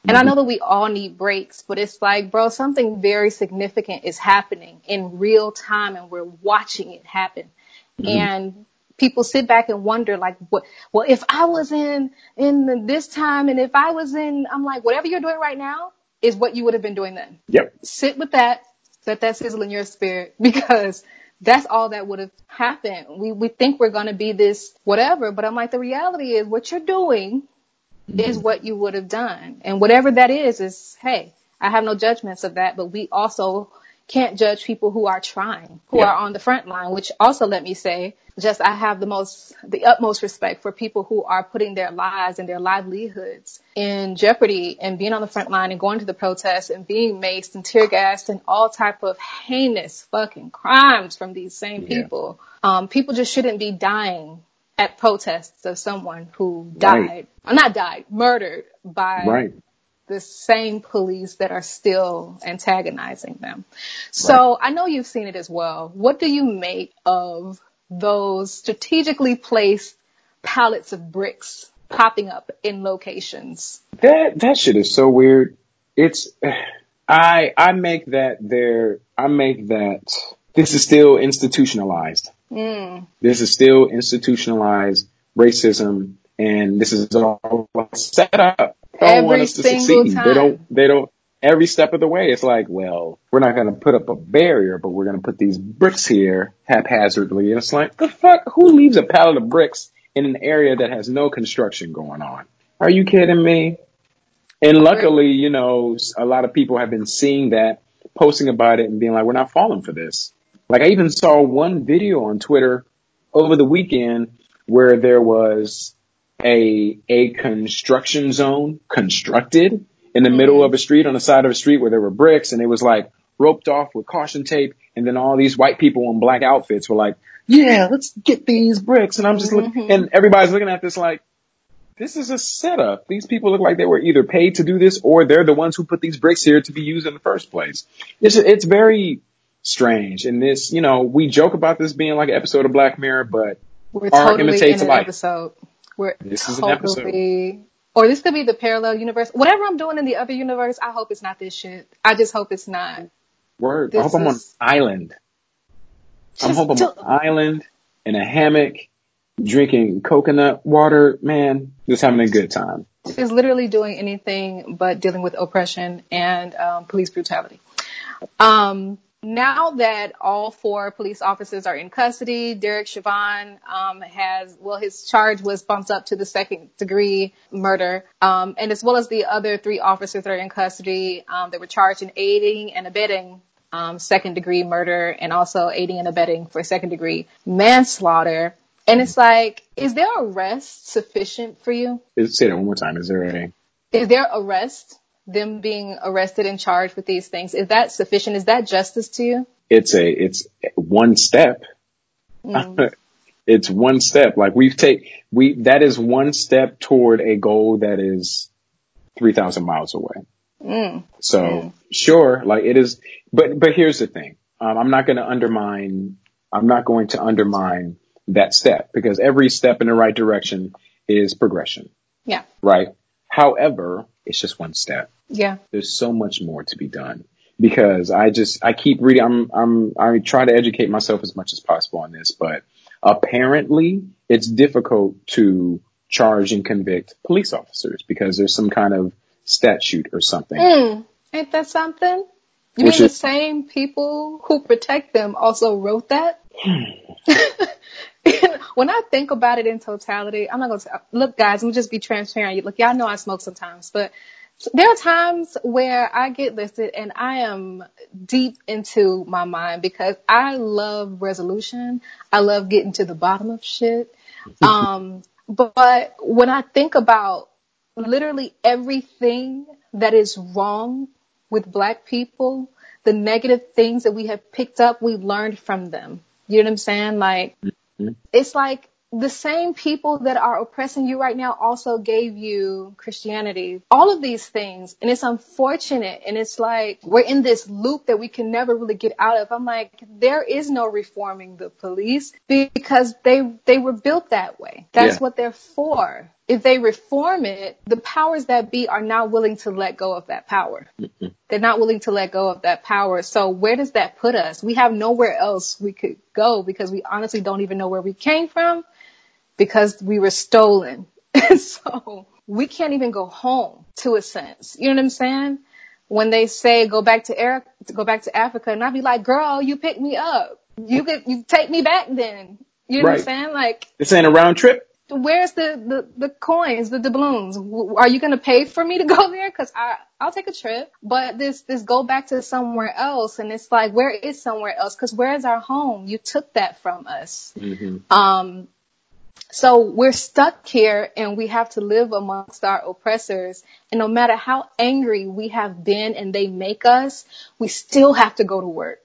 And I mm-hmm. know that we all need breaks, but it's like, bro, something very significant is happening in real time and we're watching it happen. Mm-hmm. And people sit back and wonder like, what, well, if I was in, in this time and if I was in, I'm like, whatever you're doing right now is what you would have been doing then.
Yep.
Sit with that, let that sizzle in your spirit because that's all that would have happened. We, we think we're going to be this whatever, but I'm like, the reality is what you're doing is what you would have done. And whatever that is, is, hey, I have no judgments of that, but we also can't judge people who are trying, who
Yeah.
are on the front line, which also let me say, just I have the most, the utmost respect for people who are putting their lives and their livelihoods in jeopardy and being on the front line and going to the protests and being maced and tear gassed and all type of heinous fucking crimes from these same
Yeah.
people. Um, people just shouldn't be dying at protests of someone who died,
Right.
or not died, murdered by
Right.
the same police that are still antagonizing them. So I know you've seen it as well. What do you make of those strategically placed pallets of bricks popping up in locations?
That that shit is so weird. It's I I make that there I make that this is still institutionalized.
Mm.
This is still institutionalized racism and this is all set up. They don't want
Every
us to succeed. They don't they don't every step of the way it's like, well, we're not gonna put up a barrier, but we're gonna put these bricks here haphazardly. And it's like, the fuck who leaves a pallet of bricks in an area that has no construction going on? Are you kidding me? And luckily, you know, a lot of people have been seeing that, posting about it and being like, we're not falling for this. Like I even saw one video on Twitter over the weekend where there was a, a construction zone constructed in the middle of a street on the side of a street where there were bricks and it was like roped off with caution tape. And then all these white people in black outfits were like, yeah, let's get these bricks. And I'm just looking, mm-hmm. and everybody's looking at this like, this is a setup. These people look like they were either paid to do this or they're the ones who put these bricks here to be used in the first place. It's, it's very strange. And this, you know, we joke about this being like an episode of Black Mirror, but
We're
Art
totally
imitates
in an
life.
episode. We're
This is an
totally, or this could be the parallel universe. Whatever I'm doing in the other universe, I hope it's not this shit. I just hope it's not.
word, I
This
hope I'm on an island. I'm hoping I'm on an island in a hammock drinking coconut water. Man, just having a good time.
is literally doing anything but dealing with oppression and um, police brutality. Um, now that all four police officers are in custody, Derek Chauvin um, has, well, his charge was bumped up to the second degree murder, um, and as well as the other three officers that are in custody, um, they were charged in aiding and abetting um, second degree murder and also aiding and abetting for second degree manslaughter. And it's like, is their arrest sufficient for you?
Say that one more time. Is there a,
is their arrest, them being arrested and charged with these things, is that sufficient? Is that justice to you?
it's a, it's one step. Mm. it's one step. Like we've take, we, that is one step toward a goal that is 3,000 miles away. Mm. So mm. sure, like it is, but, but here's the thing. Um, I'm not going to undermine, I'm not going to undermine that step because every step in the right direction is progression,
Yeah.
right? However, it's just one step.
Yeah.
there's so much more to be done because I just I keep reading. I'm I'm I try to educate myself as much as possible on this, but apparently it's difficult to charge and convict police officers because there's some kind of statute or something.
Hmm. Ain't that something? You
Which
mean
is-
the same people who protect them also wrote that? when I think about it in totality, I'm not going to look, guys. Let me just be transparent. Look, y'all know I smoke sometimes, but there are times where I get listed and I am deep into my mind because I love resolution. I love getting to the bottom of shit. Um, but when I think about literally everything that is wrong with black people, the negative things that we have picked up, we've learned from them. You know what I'm saying? Like, it's like the same people that are oppressing you right now also gave you Christianity. All of these things. And it's unfortunate. And it's like we're in this loop that we can never really get out of. I'm like, there is no reforming the police because they, they were built that way. That's
Yeah.
what they're for. If they reform it, the powers that be are not willing to let go of that power. Mm-hmm. They're not willing to let go of that power. So where does that put us? We have nowhere else we could go because we honestly don't even know where we came from because we were stolen. so we can't even go home to a sense. You know what I'm saying? When they say go back to Eric, go back to Africa, and I'd be like, girl, you pick me up. You could, you take me back then. You know
Right.
what I'm saying? Like,
This ain't a round trip.
Where's the, the, the coins, the doubloons? Are you going to pay for me to go there? Cause I, I'll take a trip, but this, this go back to somewhere else. And it's like, where is somewhere else? Cause where is our home? You took that from us. Um, so we're stuck here and we have to live amongst our oppressors. And no matter how angry we have been and they make us, we still have to go to work.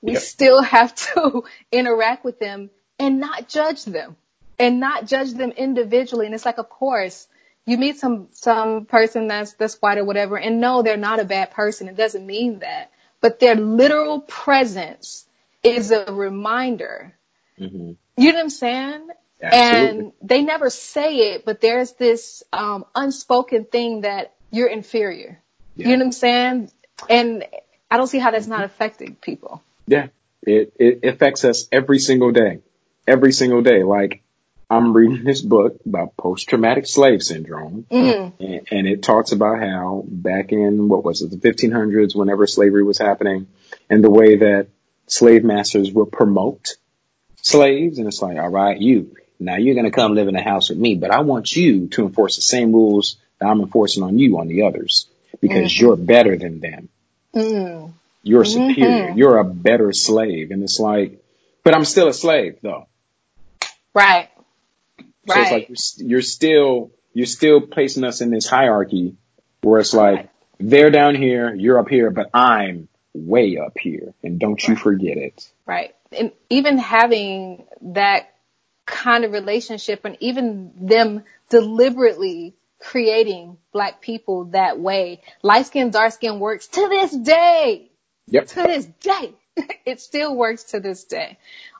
We
Yep.
still have to interact with them and not judge them and not judge them individually. And it's like, of course, you meet some, some person that's, that's white or whatever and no, they're not a bad person. It doesn't mean that, but their literal presence is a reminder.
Mm-hmm.
You know what I'm saying?
Absolutely.
And they never say it, but there's this um, unspoken thing that you're inferior.
Yeah.
You know what I'm saying? And I don't see how that's not affecting people.
Yeah. It, it affects us every single day. Every single day. Like, I'm reading this book about post-traumatic slave syndrome.
Mm.
And, and it talks about how back in, what was it, the 1500s, whenever slavery was happening, and the way that slave masters will promote slaves. And it's like, all right, you, now you're going to come live in a house with me, but I want you to enforce the same rules that I'm enforcing on you, on the others, because you're better than them.
Mm.
You're superior. You're a better slave. And it's like, but I'm still a slave though.
Right.
So it's like you're, you're still you're still placing us in this hierarchy where it's like
Right.
they're down here, you're up here, but I'm way up here, and don't you forget it.
Right. And even having that kind of relationship and even them deliberately creating black people that way, light skin, dark skin works to this day.
Yep.
To this day. it still works to this day.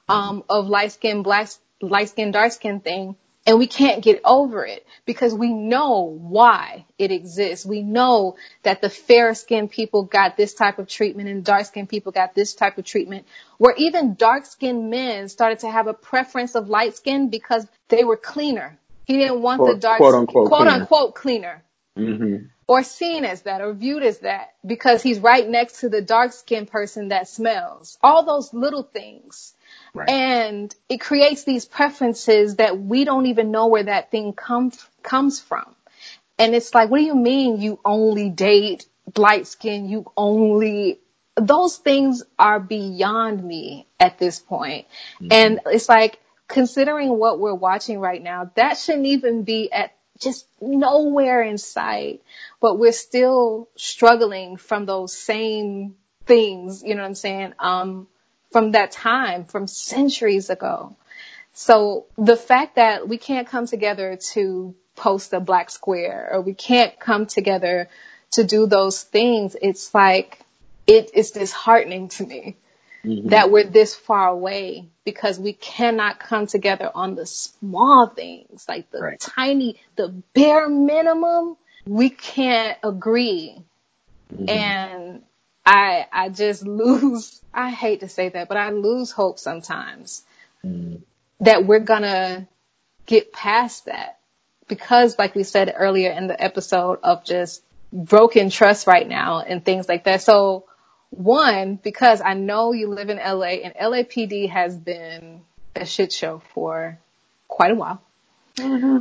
Um, of light skin, black, light skin, dark skin thing. And we can't get over it because we know why it exists. We know that the fair skinned people got this type of treatment and dark skinned people got this type of treatment. Where even dark skinned men started to have a preference of light skin because they were cleaner. He didn't want the dark,
quote, unquote,
quote
cleaner.
unquote cleaner
hmm
or seen as that or viewed as that because he's right next to the dark skinned person that smells. All those little things.
Right.
And it creates these preferences that we don't even know where that thing comes comes from. And it's like, what do you mean you only date light skin? You only those things are beyond me at this point. And it's like considering what we're watching right now, that shouldn't even be at just nowhere in sight, but we're still struggling from those same things, you know what I'm saying? Um, from that time, from centuries ago. So the fact that we can't come together to post a black square or we can't come together to do those things, it's like, it is disheartening to me mm-hmm. that we're this far away because we cannot come together on the small things, like the
Right.
tiny, the bare minimum. We can't agree. Mm-hmm. And I, I just lose, I hate to say that, but I lose hope sometimes mm. that we're gonna get past that because like we said earlier in the episode of just broken trust right now and things like that. So one, because I know you live in LA and LAPD has been a shit show for quite a while. Mm-hmm.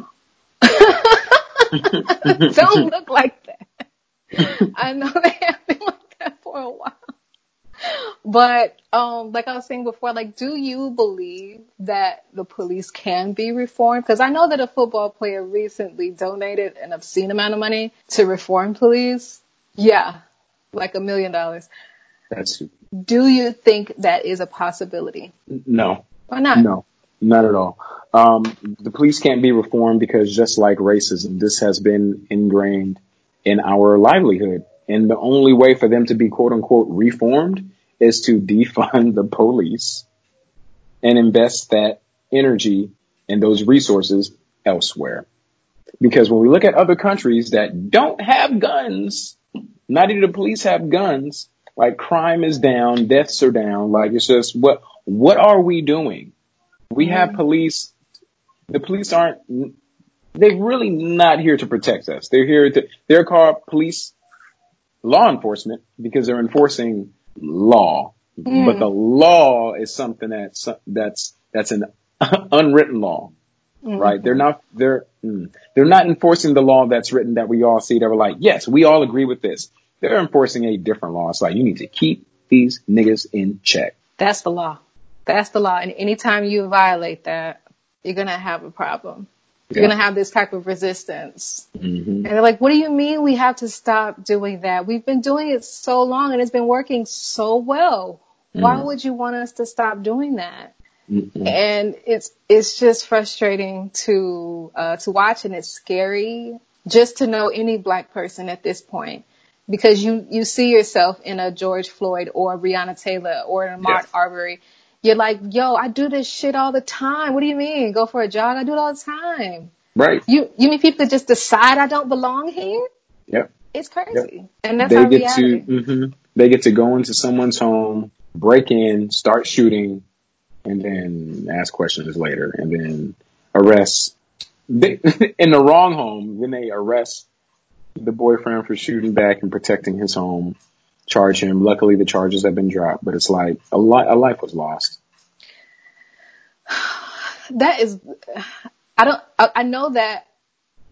Don't look like that. I know they have been for a while. But um, like I was saying before, like, do you believe that the police can be reformed? Because I know that a football player recently donated an obscene amount of money to reform police. Yeah, like a million dollars.
That's
Do you think that is a possibility?
no,
Why not?
no. Not at all. Um, the police can't be reformed because just like racism, this has been ingrained in our livelihood. And the only way for them to be quote unquote reformed is to defund the police and invest that energy and those resources elsewhere. Because when we look at other countries that don't have guns, not even the police have guns, like crime is down, deaths are down, like it's just what, what are we doing? We have police, the police aren't, they're really not here to protect us. They're here to, they're called police law enforcement because they're enforcing law. But the law is something that's, that's, that's an unwritten law, right? They're not, they're, mm, they're not enforcing the law that's written that we all see that we're like, yes, we all agree with this. They're enforcing a different law. It's like, you need to keep these niggas in check.
That's the law. That's the law. And anytime you violate that, you're going to have a problem. You're
Yeah.
going to have this type of resistance.
hmm
And they're like, what do you mean we have to stop doing that? We've been doing it so long and it's been working so well. Why would you want us to stop doing that? And it's, it's just frustrating to, uh, to watch and it's scary just to know any black person at this point. Because you, you see yourself in a George Floyd or Breonna Taylor or a Ahmaud
Yeah.
Arbery. You're like, yo, I do this shit all the time. What do you mean? Go for a jog? I do it all the time.
Right.
You you mean people that just decide I don't belong here?
Yep.
It's crazy, and that's
they
our
get
reality.
to hmm they get to go into someone's home, break in, start shooting, and then ask questions later, and then arrest. They, in the wrong home, then they arrest the boyfriend for shooting back and protecting his home. Charge him. Luckily, the charges have been dropped, but it's like a, li- a life was lost.
That is, I don't. I, I know that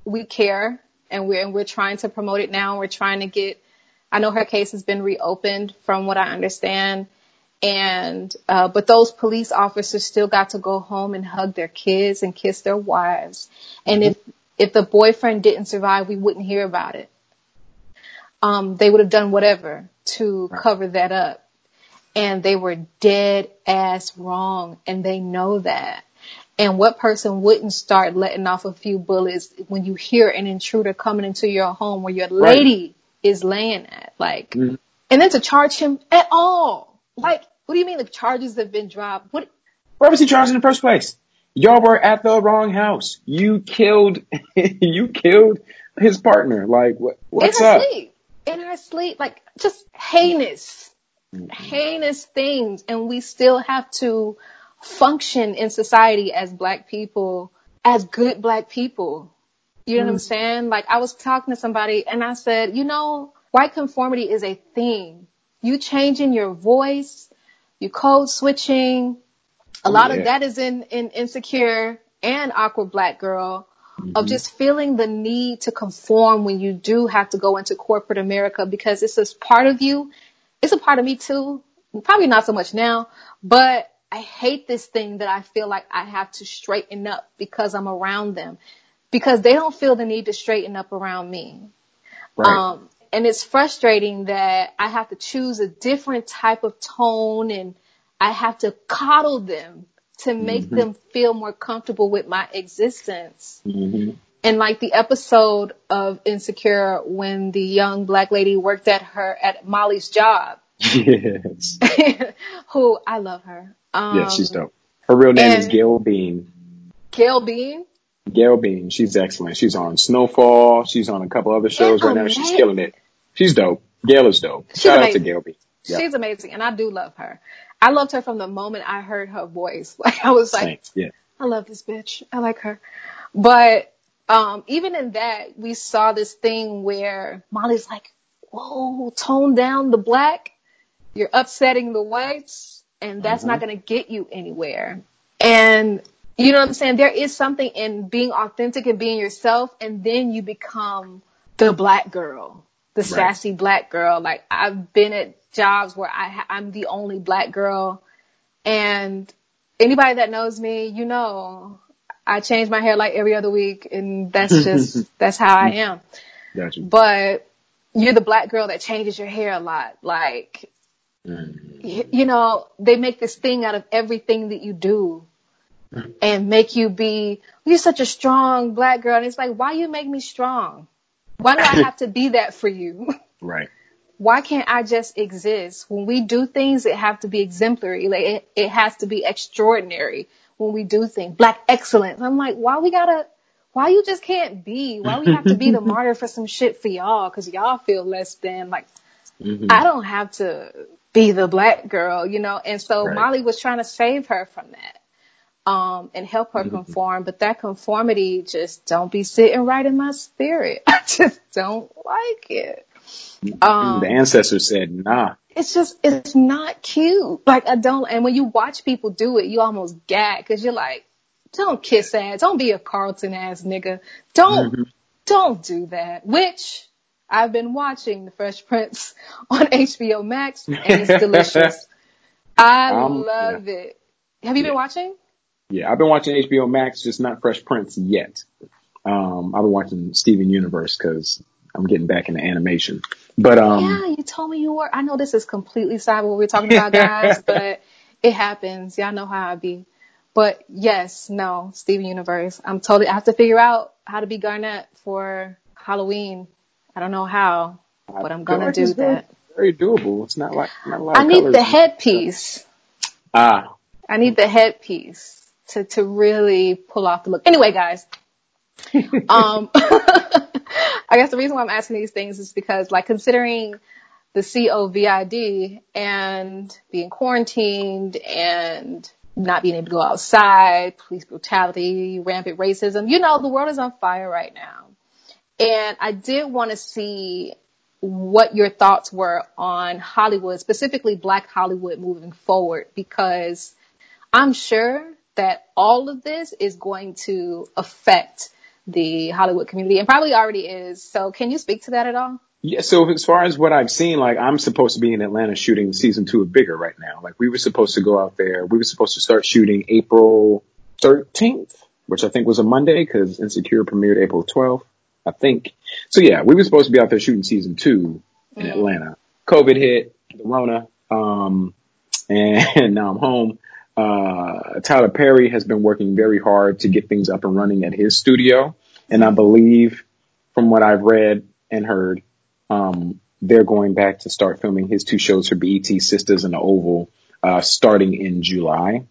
we care, and we're and we're trying to promote it now. We're trying to get. I know her case has been reopened, from what I understand, and uh, but those police officers still got to go home and hug their kids and kiss their wives. And if if the boyfriend didn't survive, we wouldn't hear about it. Um, they would have done whatever to cover that up. And they were dead ass wrong, and they know that. And what person wouldn't start letting off a few bullets when you hear an intruder coming into your home where your
Right.
lady is laying at? Like,
Mhm.
and then to charge him at all. Like, what do you mean the charges have been dropped? What?
Why was he charged in the first place? Y'all were at the wrong house. You killed, you killed his partner. Like, what, what's up?
In our sleep. Like, just heinous, heinous things. And we still have to function in society as black people, as good black people. You know what I'm mm. saying? Like, I was talking to somebody and I said, you know, white conformity is a thing. You changing your voice, you code switching, a lot
yeah.
of that is in, in insecure and awkward black girl of just feeling the need to conform when you do have to go into corporate America because it's a part of you. It's a part of me too. Probably not so much now, but I hate this thing that I feel like I have to straighten up because I'm around them because they don't feel the need to straighten up around me.
Right.
Um, and it's frustrating that I have to choose a different type of tone and I have to coddle them to make them feel more comfortable with my existence.
hmm
And like the episode of Insecure when the young black lady worked at her, at Molly's job,
Yes.
who I love her. Um,
Yeah, she's dope. Her real name is Gail Bean.
Gail Bean.
Gail Bean. She's excellent. She's on Snowfall. She's on a couple other shows right now. She's killing it. She's dope. Gail is dope.
She's
Shout out to
amazing.
Gail Bean. Yeah.
She's amazing and I do love her. I loved her from the moment I heard her voice. Like I was like,
Yeah.
I love this bitch. I like her. But um, even in that, we saw this thing where Molly's like, whoa, tone down the black. You're upsetting the whites and that's not going to get you anywhere. And you know what I'm saying? There is something in being authentic and being yourself and then you become the black girl, the sassy black girl. Like I've been at jobs where I ha- I'm the only black girl and anybody that knows me, you know, I change my hair like every other week and that's just, that's how I am.
Got you.
But you're the black girl that changes your hair a lot. Like,
Mm.
you know, they make this thing out of everything that you do. and make you be, you're such a strong black girl. And it's like, why you make me strong? Why do I have to be that for you?
Right.
Why can't I just exist? When we do things, it have to be exemplary. Like it, it has to be extraordinary when we do things. Black excellence. I'm like, why we gotta, why you just can't be? Why we have to be the martyr for some shit for y'all? Cause y'all feel less than like,
Mhm.
I don't have to be the black girl, you know? And so
Right.
Molly was trying to save her from that. Um, and help her
Mm-hmm.
conform, but that conformity just don't be sitting right in my spirit. I just don't like it. Um,
the ancestors said, nah.
it's just it's not cute. Like I don't. And when you watch people do it, you almost gag because you're like, don't kiss ass, don't be a Carlton ass nigga, don't
Mhm.
don't do that. Which I've been watching The Fresh Prince on HBO Max, and it's delicious. I
Um,
love it. Have you been watching?
Yeah, I've been watching HBO Max, just not Fresh Prince yet. Um, I've been watching Steven Universe because I'm getting back into animation. But um,
yeah, you told me you were. I know this is completely side what we're talking about, guys, but it happens. Y'all know how I be. But yes, no, Steven Universe. I'm totally. I have to figure out how to be Garnet for Halloween. I don't know how, but I'm gonna do that.
Very doable. It's not like not a lot
I need the headpiece.
Ah,
I need the headpiece to to really pull off the look. Anyway, guys. um, I guess the reason why I'm asking these things is because, like, considering the COVID and being quarantined and not being able to go outside, police brutality, rampant racism, you know, the world is on fire right now. And I did want to see what your thoughts were on Hollywood, specifically Black Hollywood moving forward, because I'm sure that all of this is going to affect the Hollywood community and probably already is. So can you speak to that at all?
yeah. So as far as what I've seen, like I'm supposed to be in Atlanta shooting season two of Bigger right now. Like we were supposed to go out there. We were supposed to start shooting April 13th, which I think was a Monday because Insecure premiered April 12th, I think. So yeah, we were supposed to be out there shooting season two in Atlanta. COVID hit, the Rona, um, and now I'm home. Uh, Tyler Perry has been working very hard to get things up and running at his studio. And I believe from what I've read and heard, um, they're going back to start filming his two shows for BET Sistas and the Oval, uh, starting in July.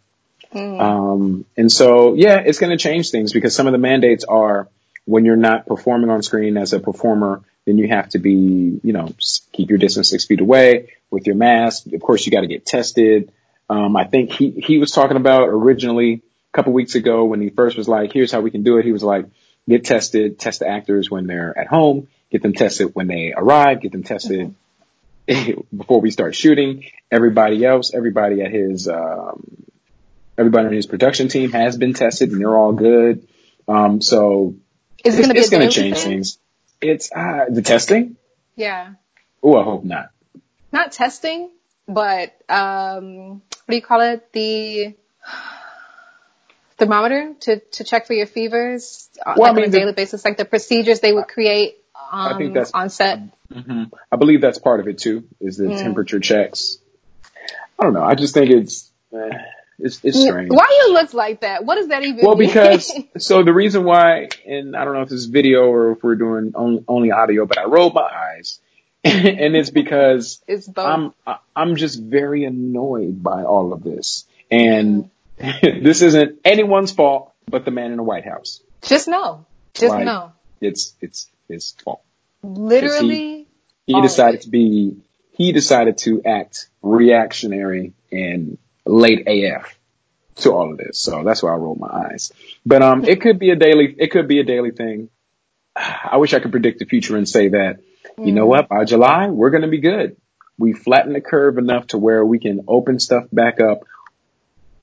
Um, and so, yeah, it's going to change things because some of the mandates are when you're not performing on screen as a performer, then you have to be, you know, keep your distance six feet away with your mask. Of course, you got to get tested. Um, I think he, he was talking about originally a couple weeks ago when he first was like, here's how we can do it. He was like, get tested, test the actors when they're at home, get them tested when they arrive, get them tested before we start shooting. Everybody else, everybody at his, um, everybody on his production team has been tested and they're all good. Um, so
Is it
it's,
going to be
it's
a
going
daily
to change
thing?
things. It's, uh, the testing.
Yeah.
Oh, I hope not.
Not testing, but, um, what do you call it? The thermometer to, to check for your fevers uh,
Well, I
like on
mean,
a
the-
daily basis, like the procedures they would create um,
think that's-
on set.
hmm I believe that's part of it too, is the
Mm.
temperature checks. I don't know. I just think it's, eh, it's, it's strange.
Why you look like that? What does that even
Well,
mean?
because so the reason why, and I don't know if this is video or if we're doing only, only audio, but I rolled my eyes, and it's because
it's.
I'm I'm just very annoyed by all of this, and this isn't anyone's fault but the man in the White House.
Just know. Just
Like,
know.
It's it's his fault.
Literally.
He
of
decided to be he decided to act reactionary and late AF to all of this. So that's why I rolled my eyes. But um it could be a daily it could be a daily thing. I wish I could predict the future and say that, you know what, by July we're gonna be good. We flattened the curve enough to where we can open stuff back up.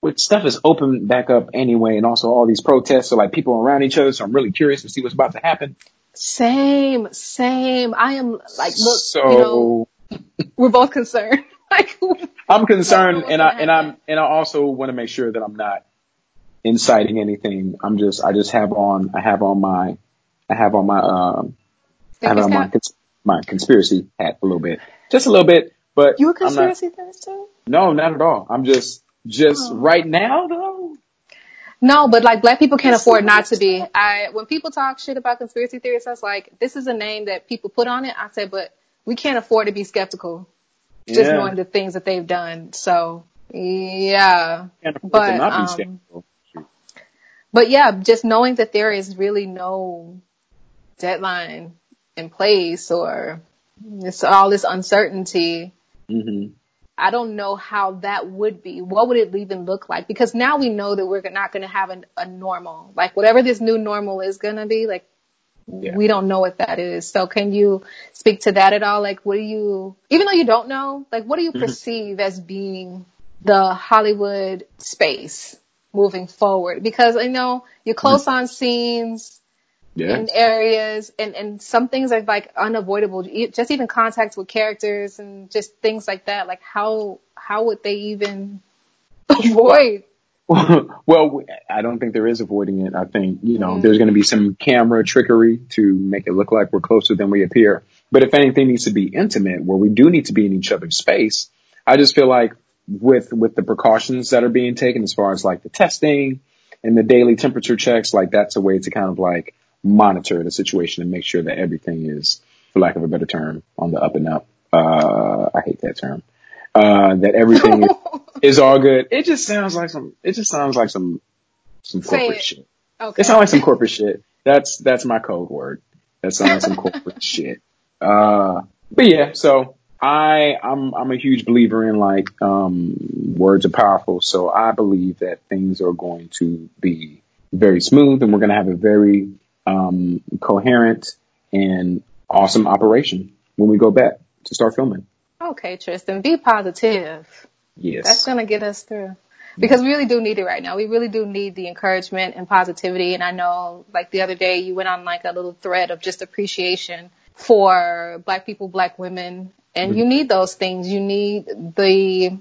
Which stuff is open back up anyway, and also all these protests, so like people around each other, so I'm really curious to see what's about to happen.
Same, same. I am like, look,
so
you know, we're both concerned. like,
I'm concerned, and I
gonna
and I'm and I also want to make sure that I'm not inciting anything. I'm just I just have on I have on my I have on my um I have on my my conspiracy hat a little bit, just a little bit. But
you a
I'm not,
conspiracy theorist too?
no, not at all. I'm just just
Oh.
right now though.
No, but like black people can't afford not to be. I when people talk shit about conspiracy theories, I was like, this is a name that people put on it. I said, but we can't afford to be skeptical, just
Yeah.
knowing the things that they've done. So yeah,
Can't afford to
but um,
skeptical.
but yeah, just knowing that there is really no deadline in place or it's all this uncertainty.
hmm
I don't know how that would be. What would it even look like? Because now we know that we're not going to have a, a normal, like whatever this new normal is going to be, like
Yeah.
we don't know what that is. So can you speak to that at all? Like what do you, even though you don't know, like what do you perceive as being the Hollywood space moving forward? Because I know you're close on scenes,
Yeah.
in areas and, and some things are like unavoidable. Just even contact with characters and just things like that. Like how, how would they even avoid?
well, I don't think there is avoiding it. I think, you know,
Mhm.
there's going to be some camera trickery to make it look like we're closer than we appear. But if anything needs to be intimate, where we do need to be in each other's space, I just feel like with, with the precautions that are being taken as far as like the testing and the daily temperature checks, like that's a way to kind of like monitor the situation and make sure that everything is, for lack of a better term, on the up and up. Uh, I hate that term. Uh, that everything is is all good. It just sounds like some. It just sounds like some some
Say
corporate
it.
shit.
Okay.
It sounds like some corporate shit. That's that's my code word. That sounds like some corporate shit. Uh, but yeah. So I I'm I'm a huge believer in like um words are powerful. So I believe that things are going to be very smooth, and we're going to have a very um coherent and awesome operation when we go back to start filming.
Okay, Tristan, be positive.
Yes.
That's going to get us through. Because we really do need it right now. We really do need the encouragement and positivity. And I know, like the other day, you went on like a little thread of just appreciation for black people, black women. And you need those things. You need the,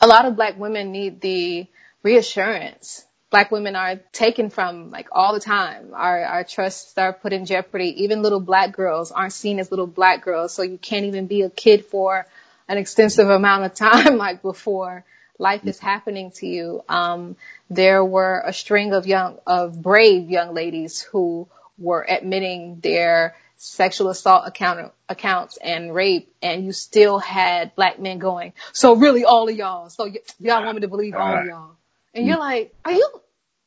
a lot of black women need the reassurance. Black women are taken from like all the time. Our, our trusts are put in jeopardy. Even little black girls aren't seen as little black girls. So you can't even be a kid for an extensive amount of time like before life is happening to you. Um, there were a string of young, of brave young ladies who were admitting their sexual assault account, accounts and rape, and you still had black men going, so really all of y'all, so y- y'all want me to believe all of y'all. And you're mm. like, are you,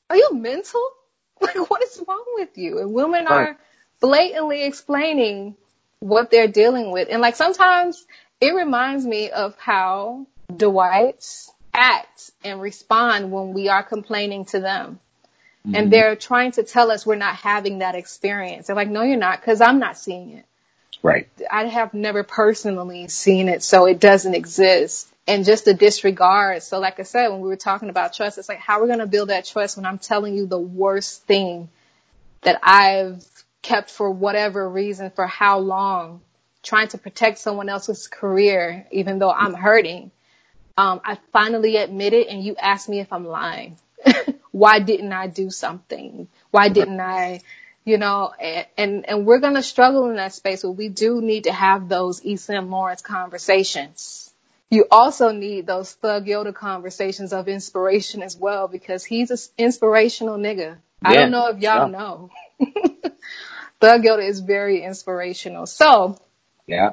are you mental? Like, what is wrong with you? And women
Right.
are blatantly explaining what they're dealing with. And like sometimes it reminds me of how Dwights act and respond when we are complaining to them. And mm-hmm. they're trying to tell us we're not having that experience. They're like, no, you're not, because I'm not seeing it.
Right.
I have never personally seen it, so it doesn't exist. And just the disregard. So like I said, when we were talking about trust, it's like, how are we going to build that trust when I'm telling you the worst thing that I've kept for whatever reason for how long, trying to protect someone else's career, even though I'm hurting. Um, I finally admit it and you ask me if I'm lying. Why didn't I do something? Why didn't I, you know, and, and, and we're going to struggle in that space, but we do need to have those Easton Lawrence conversations. You also need those Thug Yoda conversations of inspiration as well, because he's an inspirational nigga. I don't know if y'all
yeah.
know. Thug Yoda is very inspirational. So,
Yeah.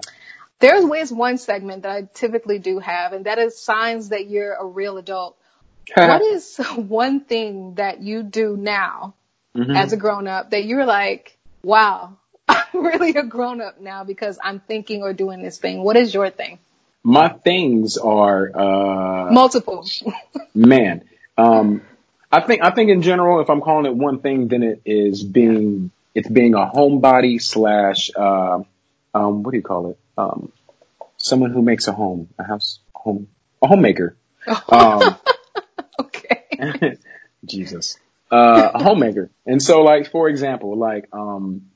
there's always one segment that I typically do have, and that is signs that you're a real adult. what is one thing that you do now
Mhm.
as a grown up that you're like, wow, I'm really a grown up now because I'm thinking or doing this thing? What is your thing?
My things are, uh,
Multiple.
man, um, I think, I think in general, if I'm calling it one thing, then it is being, it's being a homebody slash, uh, um, what do you call it? Um, someone who makes a home, a house, home, a homemaker. Um,
okay.
Jesus. Uh, a homemaker. And so like, for example, like, um,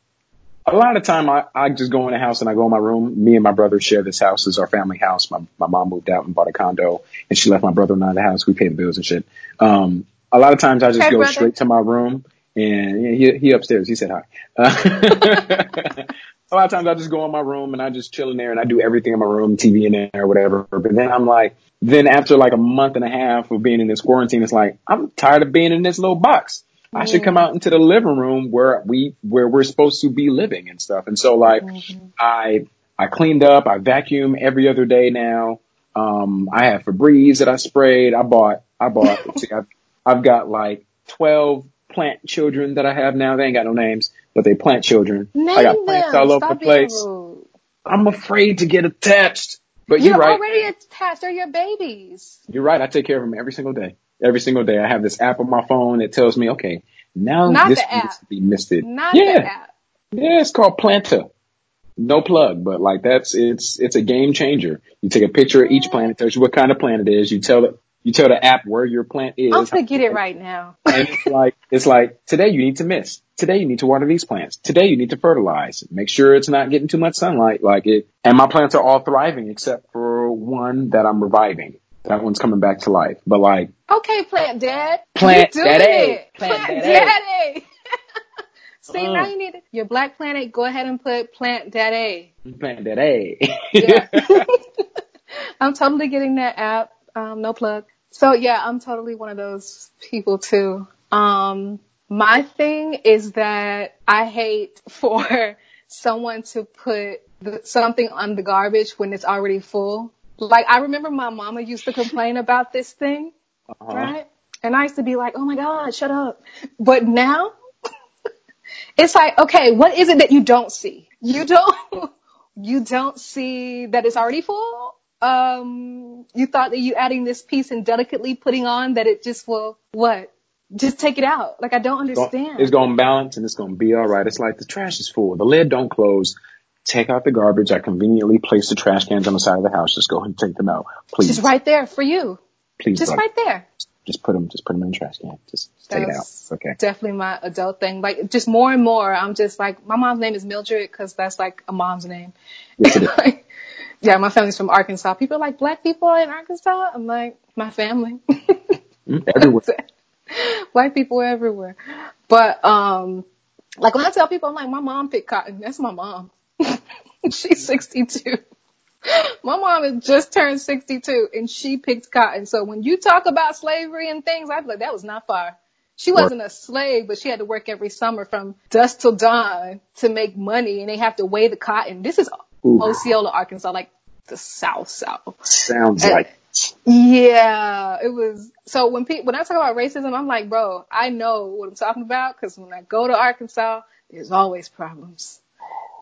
a lot of time I, I just go in the house and I go in my room. Me and my brother share this house. Is our family house. My, my mom moved out and bought a condo and she left my brother and I in the house. We pay the bills and shit. Um, a lot of times I just
Hey,
go
brother.
straight to my room and yeah, he, he upstairs. He said hi. Uh, a lot of times I just go in my room and I just chill in there and I do everything in my room, TV in there or whatever. But then I'm like, then after like a month and a half of being in this quarantine, it's like, I'm tired of being in this little box. I should come out into the living room where we, where we're supposed to be living and stuff. And so like, I, I cleaned up, I vacuum every other day now. Um, I have Febreze that I sprayed. I bought, I bought, see, I've, I've got like 12 plant children that I have now. They ain't got no names, but they plant children.
Name
I got plants
them.
all over
Stop
the place.
rude.
I'm afraid to get attached. But
You're
you're right.
already attached. They're your babies.
You're right. I take care of them every single day. Every single day. I have this app on my phone that tells me, okay, now
Not
this needs to be misted.
Not
yeah.
the app.
Yeah, it's called Planta. No plug, but like that's, it's, it's a game changer. You take a picture of each plant, it tells you what kind of plant it is. You tell it, you tell the app where your plant is.
I'm gonna get it right now.
And it's like, it's like, today you need to mist. Today you need to water these plants. Today you need to fertilize. Make sure it's not getting too much sunlight. Like it, and my plants are all thriving except for one that I'm reviving. That one's coming back to life. But like,
Okay, plant dad.
Plant daddy. Plant
Plant,
daddy.
daddy. See,
Uh.
now you need your black planet. Go ahead and put plant daddy.
plant.
Yeah. I'm totally getting that app. Um, no plug. So yeah, I'm totally one of those people too. Um, my thing is that I hate for someone to put the, something on the garbage when it's already full. Like I remember my mama used to complain about this thing,
Uh-huh.
right? And I used to be like, "Oh my god, shut up!" But now it's like, okay, what is it that you don't see? You don't, you don't see that it's already full. Um, you thought that you adding this piece and delicately putting on that it just will what? Just take it out. Like I don't understand.
It's going to balance and it's going to be all right. It's like the trash is full. The lid don't close. Take out the garbage. I conveniently place the trash cans on the side of the house. Just go and take them out. Please.
just right there for you.
Please.
Just
buddy.
right there.
Just put them, just put them in the trash can. Just, just take it out. Okay.
Definitely my adult thing. Like just more and more, I'm just like, my mom's name is Mildred because that's like a mom's name.
Yes, it is.
Like, yeah, my family's from Arkansas. People are like, black people in Arkansas? I'm like, my family.
Mm, Everywhere.
Black people everywhere. But, um, like when I tell people, I'm like, my mom picked cotton. That's my mom. She's 62. My mom has just turned 62 and she picked cotton. So when you talk about slavery and things, I'd be like, that was not far. She wasn't a slave, but she had to work every summer from dusk till dawn to make money and they have to weigh the cotton. This is
Ooh.
Osceola, Arkansas, like the South South.
Sounds
And-
like
Yeah, it was. So when people, when I talk about racism, I'm like, bro, I know what I'm talking about because when I go to Arkansas, there's always problems.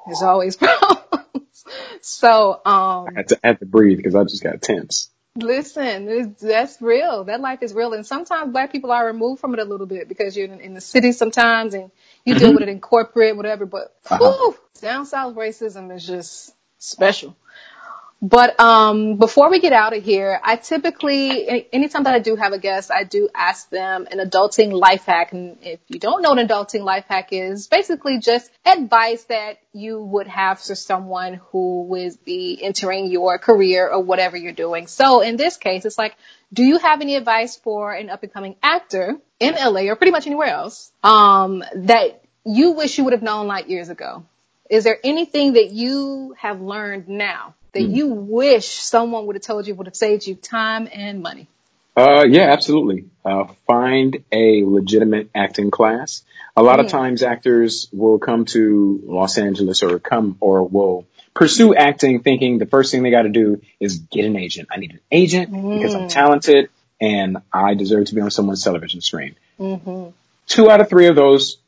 There's always problems. so, um,
I had to, I had to breathe because I just got tense.
listen, that's real. That life is real. And sometimes black people are removed from it a little bit because you're in, in the city sometimes and you deal with it in corporate, whatever. But
Uh-huh.
whew, down south racism is just special. But um, before we get out of here, I typically, any- anytime that I do have a guest, I do ask them an adulting life hack. And if you don't know what an adulting life hack is, basically just advice that you would have for someone who would be entering your career or whatever you're doing. So in this case, it's like, do you have any advice for an up and coming actor in LA or pretty much anywhere else um, that you wish you would have known like years ago? Is there anything that you have learned now that you wish someone would have told you would have saved you time and money?
Uh, yeah, absolutely. Uh, find a legitimate acting class. A lot of
Mm.
times actors will come to Los Angeles or come or will pursue acting thinking the first thing they got to do is get an agent. I need an agent because I'm mm. talented and I deserve to be on someone's television screen.
Mm-hmm.
Two out of three of those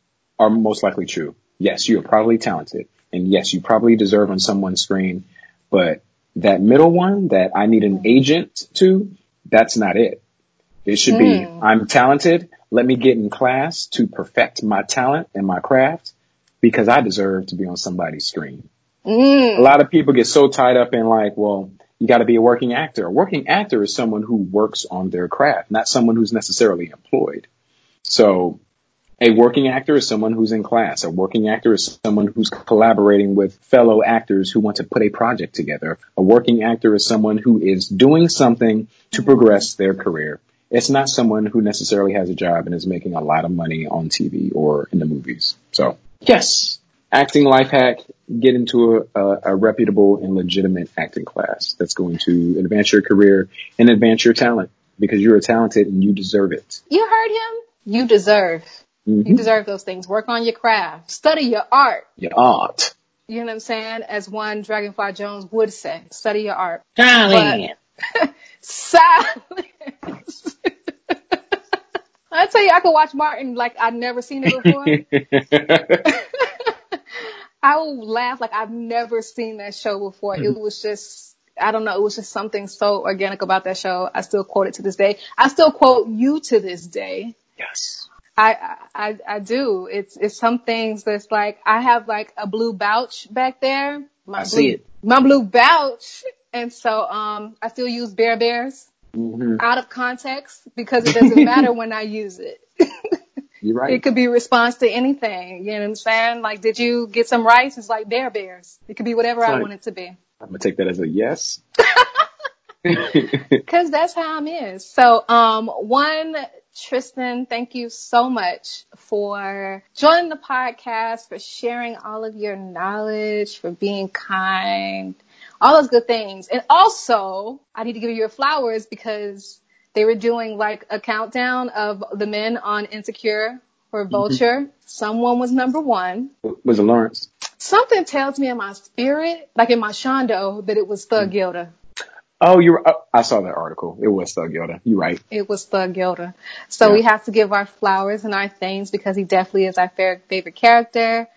are most likely true. Yes, you are probably talented and yes, you probably deserve on someone's screen, but that middle one that I need an mm-hmm. agent to, that's not it. It should be, mm. I'm talented. Let me get in class to perfect my talent and my craft because I deserve to be on somebody's screen.
Mm.
A lot of people get so tied up in like, well, you got to be a working actor. A working actor is someone who works on their craft, not someone who's necessarily employed. So a working actor is someone who's in class. A working actor is someone who's collaborating with fellow actors who want to put a project together. A working actor is someone who is doing something to progress their career. It's not someone who necessarily has a job and is making a lot of money on TV or in the movies. So yes, acting life hack, get into a, a, a reputable and legitimate acting class that's going to advance your career and advance your talent because you're talented and you deserve it.
You heard him? You deserve.
Mhm.
You deserve those things. Work on your craft. Study your art.
Your art.
You know what I'm saying? As one Dragonfly Jones would say, study your art.
Darling.
Silence. I tell you, I could watch Martin like I'd never seen it before. I will laugh like I've never seen that show before. It was just, I don't know, it was just something so organic about that show. I still quote it to this day. I still quote you to this day.
yes.
I, I, I do. It's, it's some things that's like, I have like a blue pouch back there. My
I
blue,
see it.
My blue pouch. And so, um, I still use Bear Bears
hmm
out of context because it doesn't matter when I use it.
You're right.
It could be a response to anything. You know what I'm saying? Like, did you get some rice? It's like Bear Bears. It could be whatever I want it to be.
I'm gonna take that as a yes.
Cause that's how I'm is. So, um, one, Tristan, thank you so much for joining the podcast, for sharing all of your knowledge, for being kind, all those good things. And also, I need to give you your flowers because they were doing like a countdown of the men on Insecure for Vulture. Someone was number one.
Was it Lawrence?
Something tells me in my spirit, like in my shondo, that it was Thug Yoda.
Oh, you're. Uh, I saw that article. It was Thug Yoda. You're right.
It was Thug Yoda. So
Yeah.
we have to give our flowers and our thanks because he definitely is our fa- favorite character.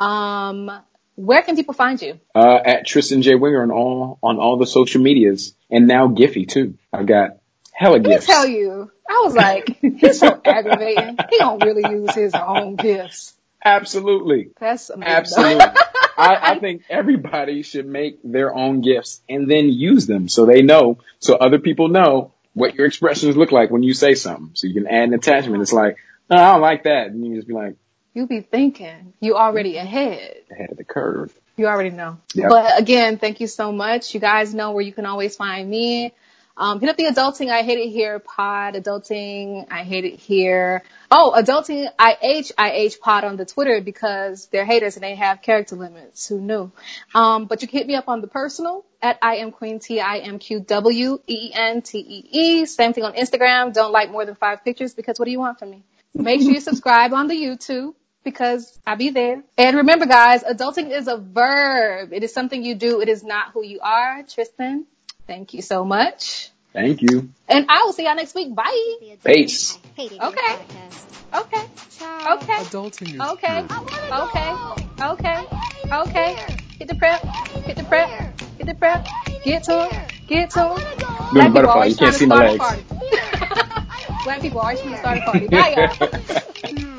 Um, where can people find you?
Uh, at Tristan J Winger on all on all the social medias, and now Giphy too. I've got hella
Let me
GIFs.
tell you, I was like, he's so aggravating. He don't really use his own GIFs.
Absolutely.
That's amazing.
Absolutely. I, I think everybody should make their own GIFs and then use them so they know, so other people know what your expressions look like when you say something. So you can add an attachment. It's like, no, I don't like that. And you just be like,
you be thinking you already ahead.
ahead of the curve.
You already know.
Yep.
But again, thank you so much. You guys know where you can always find me. Um, hit up the Adulting I Hate It Here pod, Adulting I Hate It Here. Oh, Adulting IH IH pod on the Twitter because they're haters and they have character limits. Who knew? Um, but you can hit me up on the personal at I am Queen T I M Q W E E N T E E. Same thing on Instagram. Don't like more than five pictures because what do you want from me? Make sure you subscribe on the YouTube because I'll be there. And remember guys, adulting is a verb. It is something you do. It is not who you are. Tristan, thank you so much.
Thank you.
And I will see y'all next week. Bye.
Peace.
I Hate It Here
Okay. Okay.
Ciao.
Okay.
Adulting is
Okay.
I go
Okay. Okay.
I hate it
Okay.
here.
Hit the prep.
I hate
Hit the prep.
here.
Hit the prep. Get to him.
here.
Get to
I
him.
wanna go
Black
butterfly. You can't see my legs.
party.
Here. I hate
Black people always trying to start a party. Bye y'all.